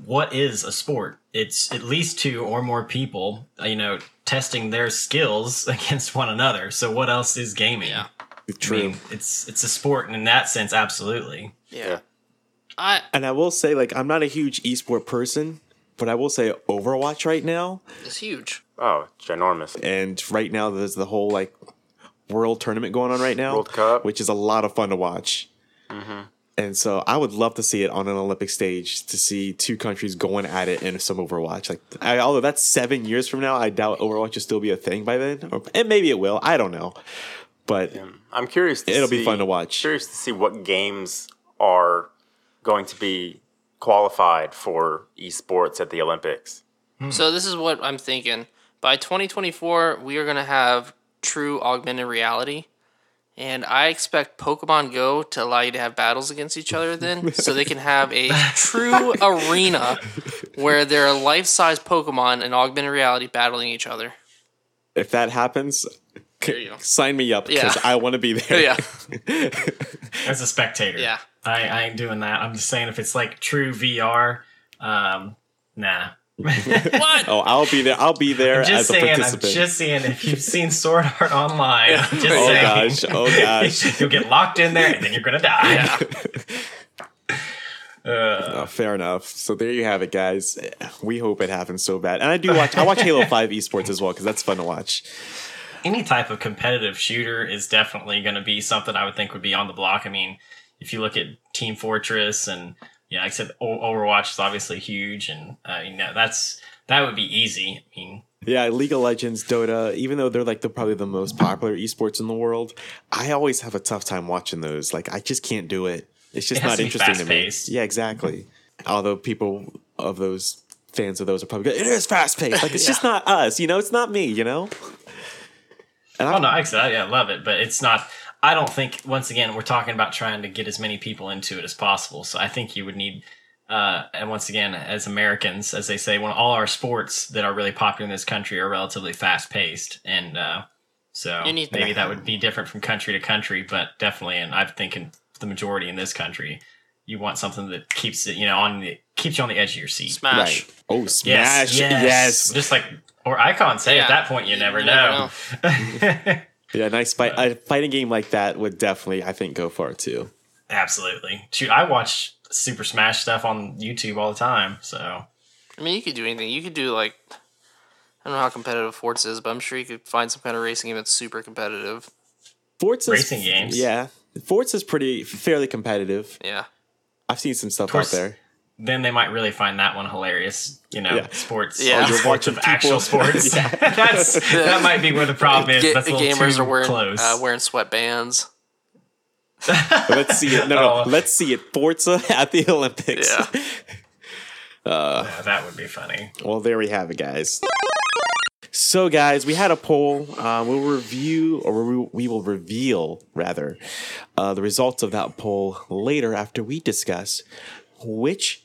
what is a sport? It's at least two or more people, uh, you know, testing their skills [laughs] against one another. So what else is gaming? Yeah. True. I mean, it's it's a sport, and in that sense, absolutely. Yeah. I And I will say, like, I'm not a huge esport person, but I will say Overwatch right now. it's huge. Oh, it's ginormous. And right now, there's the whole, like, world tournament going on right now, World Cup. which is a lot of fun to watch. And so I would love to see it on an Olympic stage to see two countries going at it in some Overwatch. Like, I, although that's seven years from now, I doubt Overwatch will still be a thing by then. Or, and maybe it will. I don't know. But I'm curious. To It'll be fun to watch. Curious to see what games are going to be qualified for esports at the Olympics. Hmm. So this is what I'm thinking. By 2024, we are going to have true augmented reality. And I expect Pokemon Go to allow you to have battles against each other then. so they can have a true [laughs] arena where there are life size Pokemon and augmented reality battling each other. if that happens, There sign me up because Yeah. I want to be there. Yeah. [laughs] As a spectator, Yeah. I, I ain't doing that. I'm just saying, if it's like true VR, um, nah. What? Oh, I'll be there. I'll be there Just as a saying, I'm just saying, if you've seen Sword Art Online, I'm just oh saying, gosh! Oh gosh! [laughs] you'll get locked in there and then you're gonna die. [laughs] [laughs] Uh. Oh, fair enough. So there you have it, guys. We hope it happens so bad. And I do watch. I watch Halo Five esports as well because that's fun to watch. any type of competitive shooter is definitely going to be something I would think would be on the block. I mean, if you look at Team Fortress and yeah, like I said, Overwatch is obviously huge, and uh, you know that's that would be easy. I mean, Yeah, League of Legends, Dota, even though they're like the probably the most popular esports in the world, I always have a tough time watching those. Like I just can't do it. It's just It not interesting to me. Yeah, exactly. Although people of those fans of those are probably good. It is fast paced. Like it's [laughs] just not us, you know. It's not me, you know. And oh I'm, no, I said, yeah, I love it, but it's not. I don't think once again we're talking about trying to get as many people into it as possible. So I think you would need uh, and once again, as Americans, as they say, when all our sports that are really popular in this country are relatively fast paced, and uh, so maybe that would be different from country to country, but definitely, and I'm thinking the majority in this country, you want something that keeps it, you know, on the keeps you on the edge of your seat. Smash. Right. Oh, Yes, smash! yes, Yes. Just like or icon say Yeah. at that point, you never You know. never [laughs] Yeah, nice fight. A fighting game like that would definitely, I think, go far too. Absolutely. Shoot, I watch Super Smash stuff on YouTube all the time. So I mean, you could do anything. You could do like I don't know how competitive Forza is, but I'm sure you could find some kind of racing game that's super competitive. Forza's Racing games? Yeah, Forza's pretty fairly competitive. Yeah. I've seen some stuff course- out there. Then they might really find that one hilarious. You know, Yeah. sports. Yeah. You're sports watching of actual people- sports. [laughs] [laughs] That's that might be where the problem is. Ga- That's a gamers too are wearing close. uh, wearing sweatbands. [laughs] Let's see it. No, no, Oh. let's see it. Forza at the Olympics. Yeah. Yeah, that would be funny. Well, there we have it, guys. So, guys, we had a poll. Uh, we'll review, or we- we will reveal, rather, uh, the results of that poll later after we discuss which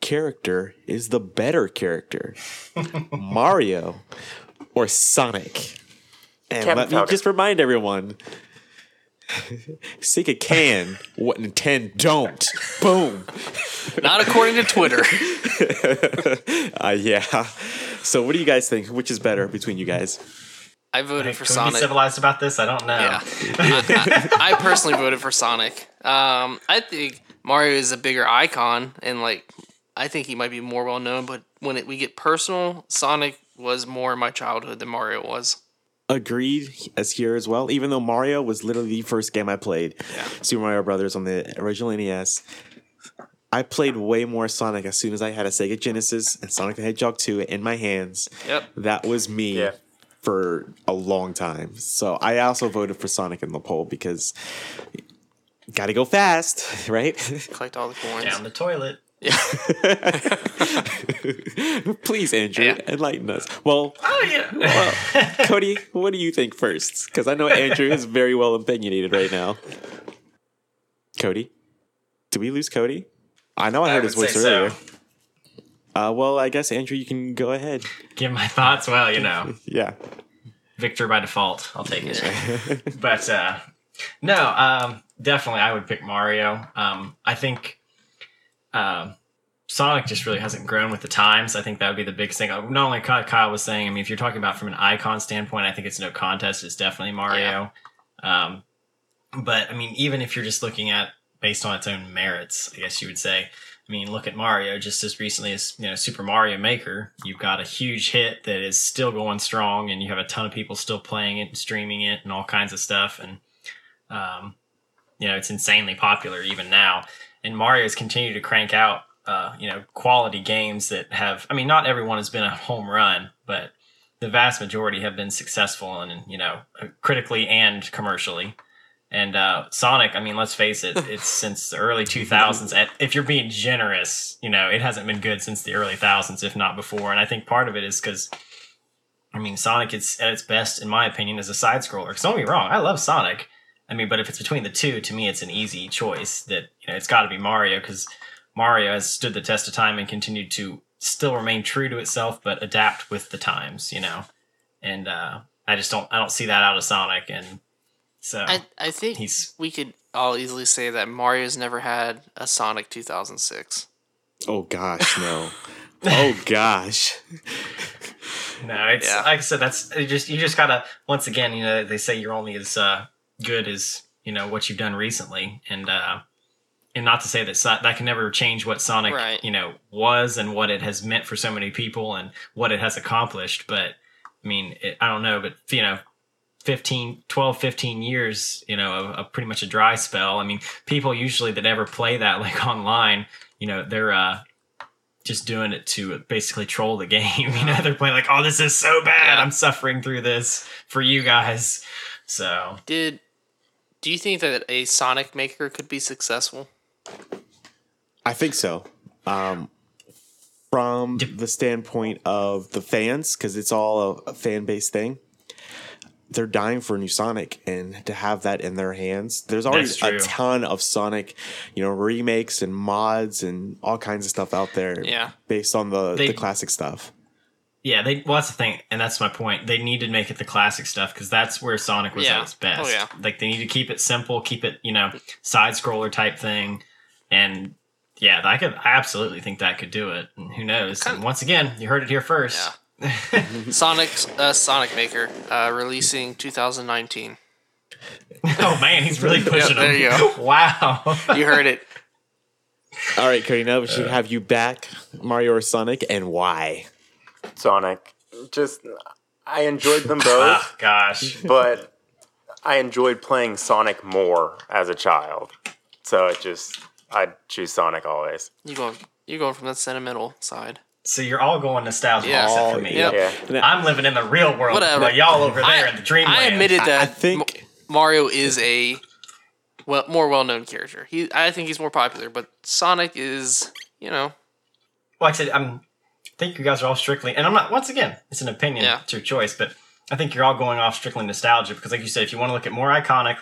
character is the better character, [laughs] Mario or Sonic. And Captain let me Falcon. just remind everyone. Sega can what Nintendo don't. Boom. Not according to Twitter. [laughs] Uh, yeah. So, what do you guys think? Which is better between you guys? I voted for Can we be Sonic. civilized about this? I don't know. Yeah. I, I, I personally voted for Sonic. Um, I think Mario is a bigger icon, and like I think he might be more well known. But when it, we get personal, Sonic was more in my childhood than Mario was. Agreed as here as well. Even though Mario was literally the first game I played, Super Mario Brothers on the original NES. I played way more Sonic as soon as I had a Sega Genesis and Sonic the Hedgehog 2 in my hands. Yep. That was me Yeah. for a long time. So I also voted for Sonic in the poll because got to go fast, [laughs] right? Collect all the coins. Down the toilet. [laughs] Please, Andrew, Yeah. enlighten us. Well, Oh yeah. well, Cody, what do you think first? Because I know Andrew is very well opinionated right now. Cody, did we lose Cody? I know I I heard his voice say so. earlier. Uh, well, I guess Andrew, you can go ahead. Give my thoughts. Well, you know, [laughs] Yeah, victor by default. I'll take it. [laughs] but uh, no, um, definitely I would pick Mario. Um, I think um, Sonic just really hasn't grown with the times. I think that would be the biggest thing. Uh, Not only Kyle Kyle was saying, I mean, if you're talking about from an icon standpoint, I think it's no contest. It's definitely Mario. Um, but I mean, even if you're just looking at based on its own merits, I guess you would say. I mean, look at Mario. Just as recently as you know, Super Mario Maker, you've got a huge hit that is still going strong, and you have a ton of people still playing it and streaming it and all kinds of stuff. And um, you know, it's insanely popular even now. And Mario's continued to crank out, uh, you know, quality games that have. I mean, not everyone has been a home run, but the vast majority have been successful and you know, critically and commercially. And uh, Sonic, I mean, let's face it, it's [laughs] since the early 2000s. And if you're being generous, you know, it hasn't been good since the early thousands, if not before. And I think part of it is because, I mean, Sonic is at its best, in my opinion, as a side scroller. Because don't me wrong, I love Sonic. I mean, but if it's between the two, to me, it's an easy choice that, you know, it's got to be Mario because Mario has stood the test of time and continued to still remain true to itself, but adapt with the times, you know? And uh, I just don't, I don't see that out of Sonic. And so. I, I think He's- we could all easily say that Mario's never had a Sonic 2006. Oh gosh, no. [laughs] oh gosh. No, it's Yeah. like I said. That's you just you just gotta once again. You know, they say you're only as uh, good as you know what you've done recently, and uh, and not to say that so- that can never change what Sonic Right. you know was and what it has meant for so many people and what it has accomplished. But I mean, it, I don't know, but you know. 15 12 15 years you know of, of pretty much a dry spell i mean people usually that ever play that [laughs] like online you know they're uh just doing it to basically troll the [laughs] game. You know, they're playing like, "Oh, this is so bad. Yeah. I'm suffering through this for you guys." So, Did do you think that a Sonic maker could be successful? I think so. Um, from the standpoint of the fans, because it's all a, a fan based thing. they're dying for a new Sonic, and to have that in their hands, there's already a ton of Sonic, you know, remakes and mods and all kinds of stuff out there. Yeah. based on the They- the classic stuff. Yeah, they. Well, that's the thing, and that's my point. They need to make it the classic stuff because that's where Sonic was Yeah. at its best. Oh, yeah. Like they need to keep it simple, keep it you know side scroller type thing, and yeah, I could. I absolutely think that could do it. And who knows? And once again, you heard it here first. [laughs] Sonic uh, Sonic Maker uh, releasing 2019. [laughs] oh man, he's really pushing there them. you go. [laughs] Wow. You heard it. All right, Cody, now we should Uh. have you back, Mario or Sonic, and why? Sonic. Just I enjoyed them [laughs] both, oh gosh. but I enjoyed playing Sonic more as a child. So it just I'd choose Sonic always. You going you going from that sentimental side? So you're all going nostalgia Yeah. except for me. Yep. Yeah. I'm living in the real world. Whatever. While y'all over there I, in the dreamland. I admitted that I think Mario is a well more well known character. He I think he's more popular, but Sonic is you know Well, I said, I'm. Think you guys are all strictly, and I'm not. Once again, it's an opinion. Yeah. It's your choice, but I think you're all going off strictly nostalgia because, like you said, if you want to look at more iconic,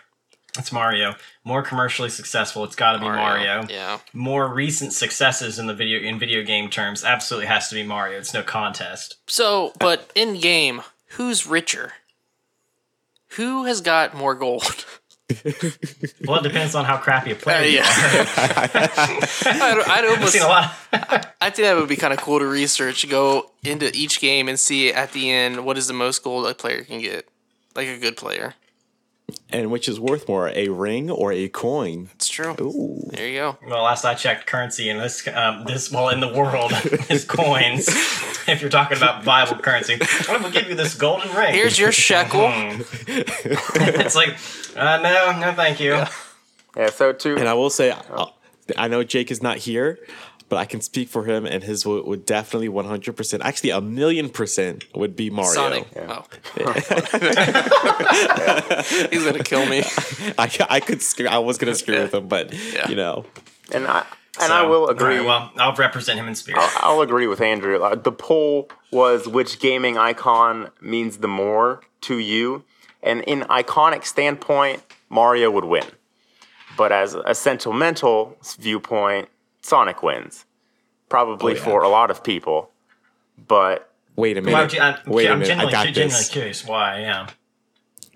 it's Mario. More commercially successful, it's got to be Mario. Yeah. More recent successes in the video in video game terms, absolutely has to be Mario. It's no contest. So, but in game, who's richer? Who has got more gold? [laughs] Well, it depends on how crappy a uh, player you yeah. are. [laughs] I'd, I'd I've almost seen a lot. [laughs] I think that would be kind of cool to research. Go into each game and see at the end what is the most gold a player can get, like a good player. And which is worth more, a ring or a coin? It's true. Ooh. There you go. Well, last I checked, currency in this um, this well in the world [laughs] is coins. [laughs] if you're talking about viable currency, what if we give you this golden ring? Here's your [laughs] shekel. it's like, uh, no, no, thank you. Yeah, so too And I will say, I, I know Jake is not here, but I can speak for him, and his would, would definitely 100%, actually a million percent would be Mario. Sonic. Oh. [laughs] He's gonna kill me. [laughs] I, I could screw, I was going to screw with him, but, Yeah. you know. and I and So, I will agree. right, well, I'll represent him in spirit. I'll agree with Andrew. Uh, The poll was which gaming icon means the more to you, and in iconic standpoint, Mario would win. But as a sentimental viewpoint, Sonic wins, probably Oh, yeah. for a lot of people. But Wait a minute. would you, I'm, Wait a I'm minute. I genuinely, got genuinely this. curious why. Yeah.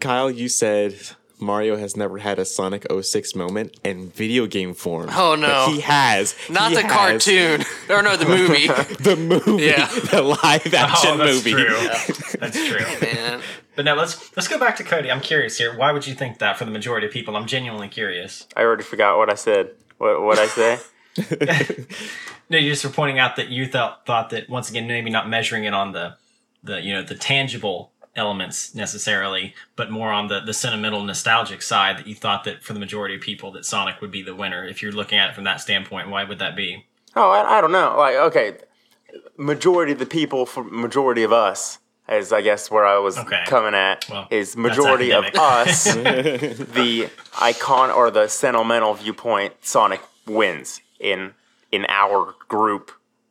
Kyle, you said Mario has never had a Sonic 06 moment in video game form. Oh, no. But he has. Not He the has cartoon. Or no, the movie. [laughs] The movie. Yeah. The live oh, action oh, that's movie. true. That's true. Man. But now let's let's go back to Cody. I'm curious here. Why would you think that for the majority of people? I'm genuinely curious. I already forgot what I said. What what I say? [laughs] [laughs] No, you just were pointing out that you thought thought that once again maybe not measuring it on the the you know the tangible elements necessarily, but more on the the sentimental nostalgic side that you thought that for the majority of people that Sonic would be the winner. If you're looking at it from that standpoint, why would that be? Oh, I, I don't know. Like, okay, majority of the people, for majority of us, is I guess where I was Okay. coming at, Well, is majority of [laughs] us, the icon or the sentimental viewpoint, Sonic wins in in our group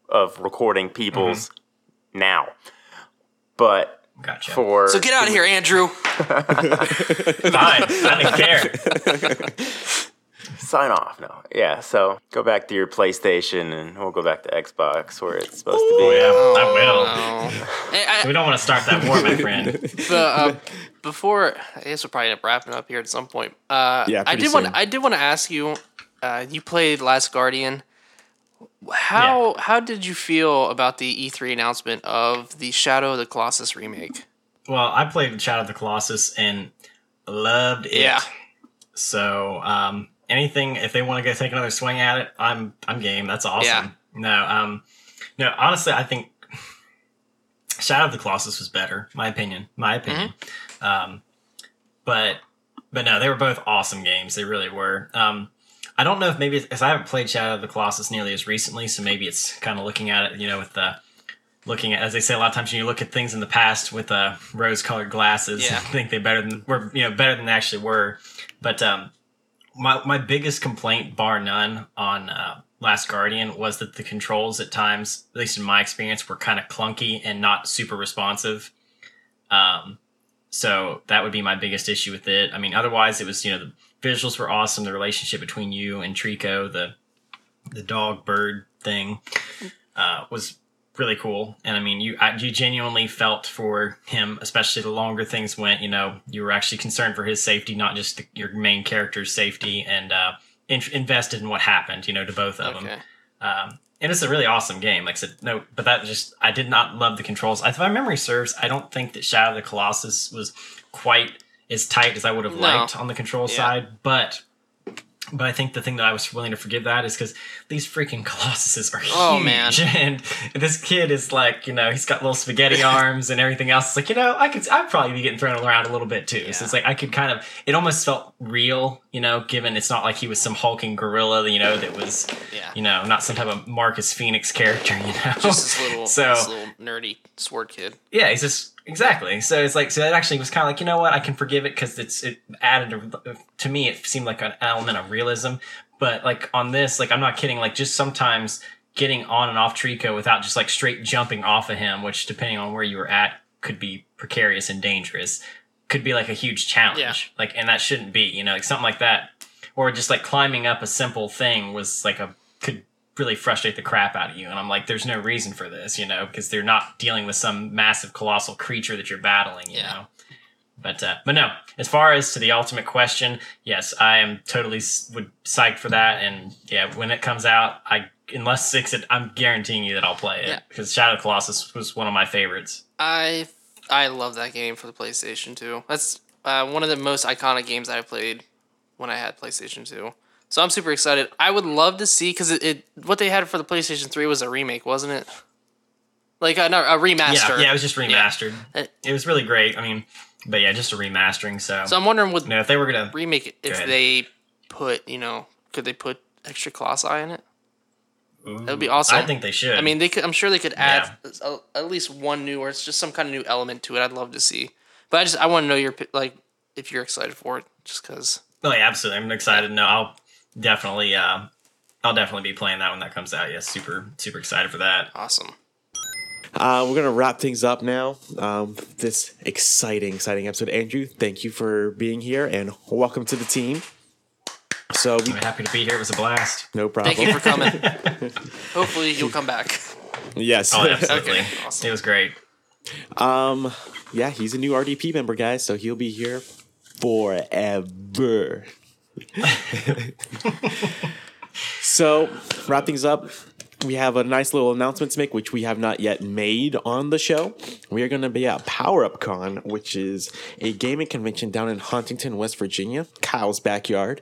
of recording people's Mm-hmm. now. But Gotcha. for So get out of here, Andrew. [laughs] Fine. I didn't care. [laughs] sign off, no, yeah. So go back to your PlayStation, and we'll go back to Xbox where it's supposed to be. Oh, yeah, I will. Oh. [laughs] Hey, I- We don't want to start that war, my friend. but, uh, before I guess we'll probably end up wrapping up here at some point. Uh, Yeah, I did want. I did want to ask you. Uh, you played Last Guardian. How how did you feel about the E3 announcement of the Shadow of the Colossus remake? Well, I played Shadow of the Colossus and loved it. Yeah. So um, anything if they want to go take another swing at it, I'm I'm game. That's awesome. Yeah. No, um, no. Honestly, I think Shadow of the Colossus was better. My opinion. My opinion. Um, but but no, they were both awesome games. They really were. Um, I don't know if maybe because I haven't played Shadow of the Colossus nearly as recently, so maybe it's kind of looking at it, you know, with the looking at as they say a lot of times when you look at things in the past with uh, rose-colored glasses, Yeah. I [laughs] think they better than were you know better than they actually were. But um, my my biggest complaint, bar none, on uh, Last Guardian was that the controls at times, at least in my experience, were kind of clunky and not super responsive. Um, so that would be my biggest issue with it. I mean, otherwise it was you know the visuals were awesome. The relationship between you and Trico, the the dog bird thing, uh, was really cool. And I mean, you I, you genuinely felt for him, especially the longer things went. You know, you were actually concerned for his safety, not just the, your main character's safety, and uh, in, invested in what happened. You know, to both of Okay. them. Um, and it's a really awesome game. Like I said, no, but that just I did not love the controls. If my memory serves, I don't think that Shadow of the Colossus was quite as tight as I would have No. liked on the control Yeah. side. But but I think the thing that I was willing to forgive that is because these freaking [laughs] colossuses are huge. Oh, man. [laughs] And this kid is like, you know, he's got little spaghetti [laughs] arms and everything else. It's like, you know, I could, I'd probably be getting thrown around a little bit too. So it's like I could kind of, it almost felt real, you know, given it's not like he was some hulking gorilla, you know, that was, Yeah. you know, not some type of Marcus Fenix character, you know. Just this little, so this little nerdy sword kid. yeah, he's just exactly. So it's like so that actually was kind of like you know what I can forgive it because it's it added a, to me it seemed like an element of realism. But like on this, like I'm not kidding. Like just sometimes getting on and off Trico without just like straight jumping off of him, which depending on where you were at could be precarious and dangerous. Could be like a huge challenge. Yeah. Like and that shouldn't be. You know, like something like that, or just like climbing up a simple thing was like a really frustrate the crap out of you. And I'm like, there's no reason for this, you know, because they're not dealing with some massive colossal creature that you're battling, you Yeah. know. But uh, but no, as far as to the ultimate question, yes, I am totally s- would psyched for that. And yeah, when it comes out, I unless six, it, I'm guaranteeing you that I'll play it Yeah. because Shadow of Colossus was one of my favorites. I I love that game for the PlayStation 2. That's uh, one of the most iconic games I played when I had PlayStation 2. So I'm super excited. I would love to see because it, it what they had for the PlayStation 3 was a remake, wasn't it? Like a, no, a remaster. Yeah, yeah, it was just remastered. Uh, It was really great. I mean, but yeah, just a remastering. So, So I'm wondering would you know, if they were gonna remake it if they put you know could they put extra colossi in it? That would be awesome. I think they should. I mean, they could. I'm sure they could add a, at least one new, or it's just some kind of new element to it. I'd love to see. But I just I want to know your like if you're excited for it, just because. Oh yeah, absolutely. I'm excited. No, I'll definitely uh I'll definitely be playing that when that comes out. Yes, super super excited for that. Awesome. Uh, we're gonna wrap things up now. Um, this exciting, exciting episode. Andrew, thank you for being here and welcome to the team. So we, I'm happy to be here. It was a blast. no problem. Thank you for coming. [laughs] Hopefully you'll come back. yes. Oh, absolutely. Okay, awesome. It was great. um, yeah, he's a new RDP member, guys, so he'll be here forever. [laughs] so, wrap things up. We have a nice little announcement to make, which we have not yet made on the show. We are going to be at Power Up Con, which is a gaming convention down in Huntington, West Virginia, Kyle's backyard.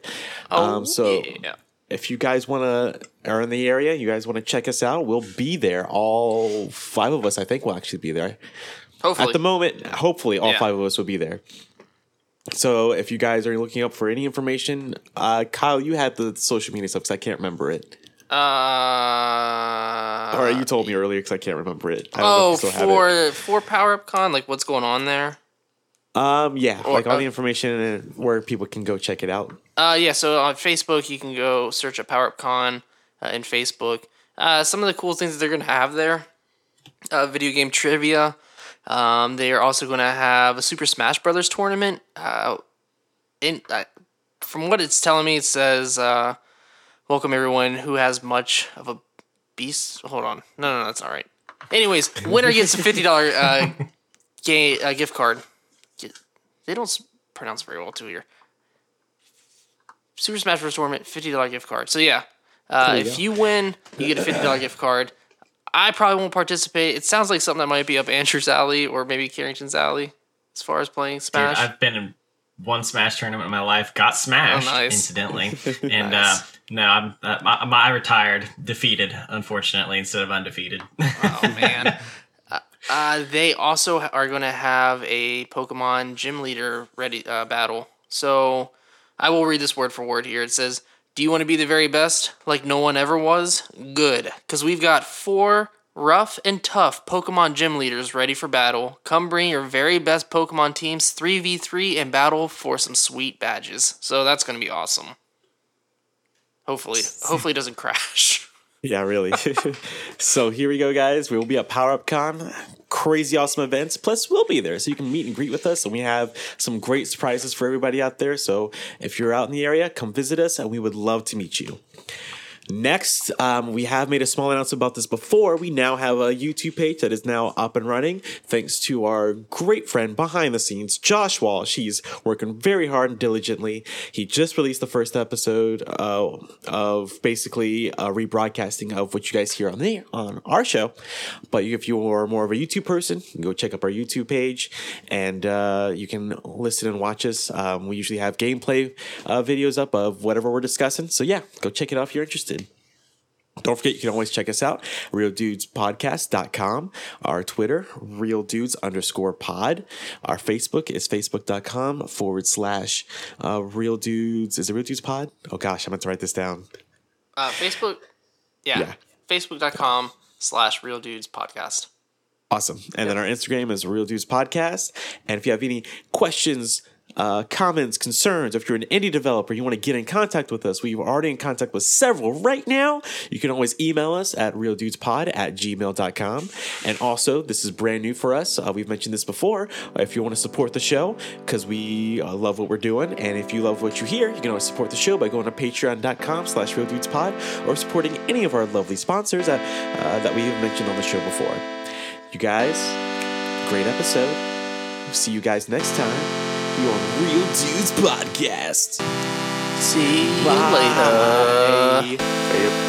um, so, yeah. if you guys want to are in the area, you guys want to check us out, we'll be there. All five of us, I think, will actually be there. Hopefully. At the moment, hopefully, all Yeah. five of us will be there. So if you guys are looking up for any information, uh, Kyle, you had the social media stuff because I can't remember it. uh. or you told me earlier because I can't remember it. I Oh, if you it. for for Power Up Con, like what's going on there? Um, yeah, Or- like all uh, the information and where people can go check it out. Uh, yeah. So on Facebook, you can go search at Power Up Con uh, in Facebook. Uh, some of the cool things that they're gonna have there: uh, video game trivia. Um, they are also gonna have a Super Smash Brothers tournament. Uh, in uh, from what it's telling me, it says, uh, "Welcome everyone who has much of a beast." Hold on, no, no, no that's all right. Anyways, winner gets a [laughs] fifty dollar uh, game uh, gift card. They don't pronounce very well too here. Super Smash Bros. Tournament, fifty dollar gift card. So yeah, uh, you if go. you win, you get a fifty dollar gift card. I probably won't participate. It sounds like something that might be up Andrew's alley or maybe Carrington's alley as far as playing Dude, Smash. I've been in one Smash tournament in my life. Got smashed, Oh, nice. incidentally. [laughs] And Nice. uh, no, I'm uh, my, my, I retired, defeated, unfortunately, instead of undefeated. oh [laughs] man. Uh, they also are going to have a Pokemon Gym Leader ready uh, battle. So I will read this word for word here. It says, "Do you want to be the very best, like no one ever was? Good, because we've got four rough and tough Pokemon Gym Leaders ready for battle. Come bring your very best Pokemon teams three v three and battle for some sweet badges. So that's going to be awesome. Hopefully, [laughs] hopefully it doesn't crash. Yeah, really. [laughs] so here we go, guys. We will be at Power Up Con. Crazy awesome events. Plus, we'll be there so you can meet and greet with us. And we have some great surprises for everybody out there. So if you're out in the area, come visit us and we would love to meet you. Next, um, we have made a small announcement about this before. We now have a YouTube page that is now up and running, thanks to our great friend behind the scenes, Josh Walsh. He's working very hard and diligently. He just released the first episode uh, of basically a rebroadcasting of what you guys hear on the on our show. But if you are more of a YouTube person, you go check up our YouTube page, and uh, you can listen and watch us. Um, we usually have gameplay uh, videos up of whatever we're discussing. So yeah, go check it out if you're interested. Don't forget, you can always check us out, realdudespodcast.com. Our Twitter, real dudes underscore pod. Our Facebook is facebook.com forward slash uh, real dudes. Is it real dudes pod? Oh gosh, I meant to write this down. Uh, Facebook, yeah, Yeah. facebook.com slash real dudes podcast. Awesome. And then our Instagram is Real Dudes Podcast. And if you have any questions, uh, comments, concerns, if you're an indie developer, you want to get in contact with us, we are already in contact with several right now. You can always email us at realdudespod at gmail.com. And also, this is brand new for us. Uh, we've mentioned this before. If you want to support the show, because we uh, love what we're doing, and if you love what you hear, you can always support the show by going to patreon.com slash realdudespod or supporting any of our lovely sponsors that, uh, that we have mentioned on the show before. You guys, great episode. See you guys next time. You're on Real Dudes Podcast. See you later. Bye.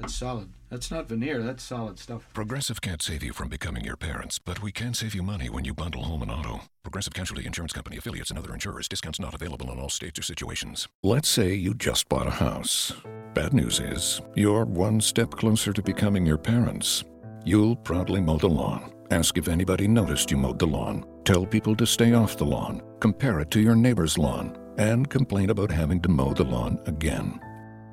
That's solid. That's not veneer, that's solid stuff. Progressive can't save you from becoming your parents, but we can save you money when you bundle home and auto. Progressive Casualty Insurance Company affiliates and other insurers. Discounts not available in all states or situations. Let's say you just bought a house. Bad news is, you're one step closer to becoming your parents. You'll proudly mow the lawn. Ask if anybody noticed you mowed the lawn. Tell people to stay off the lawn. Compare it to your neighbor's lawn. And complain about having to mow the lawn again.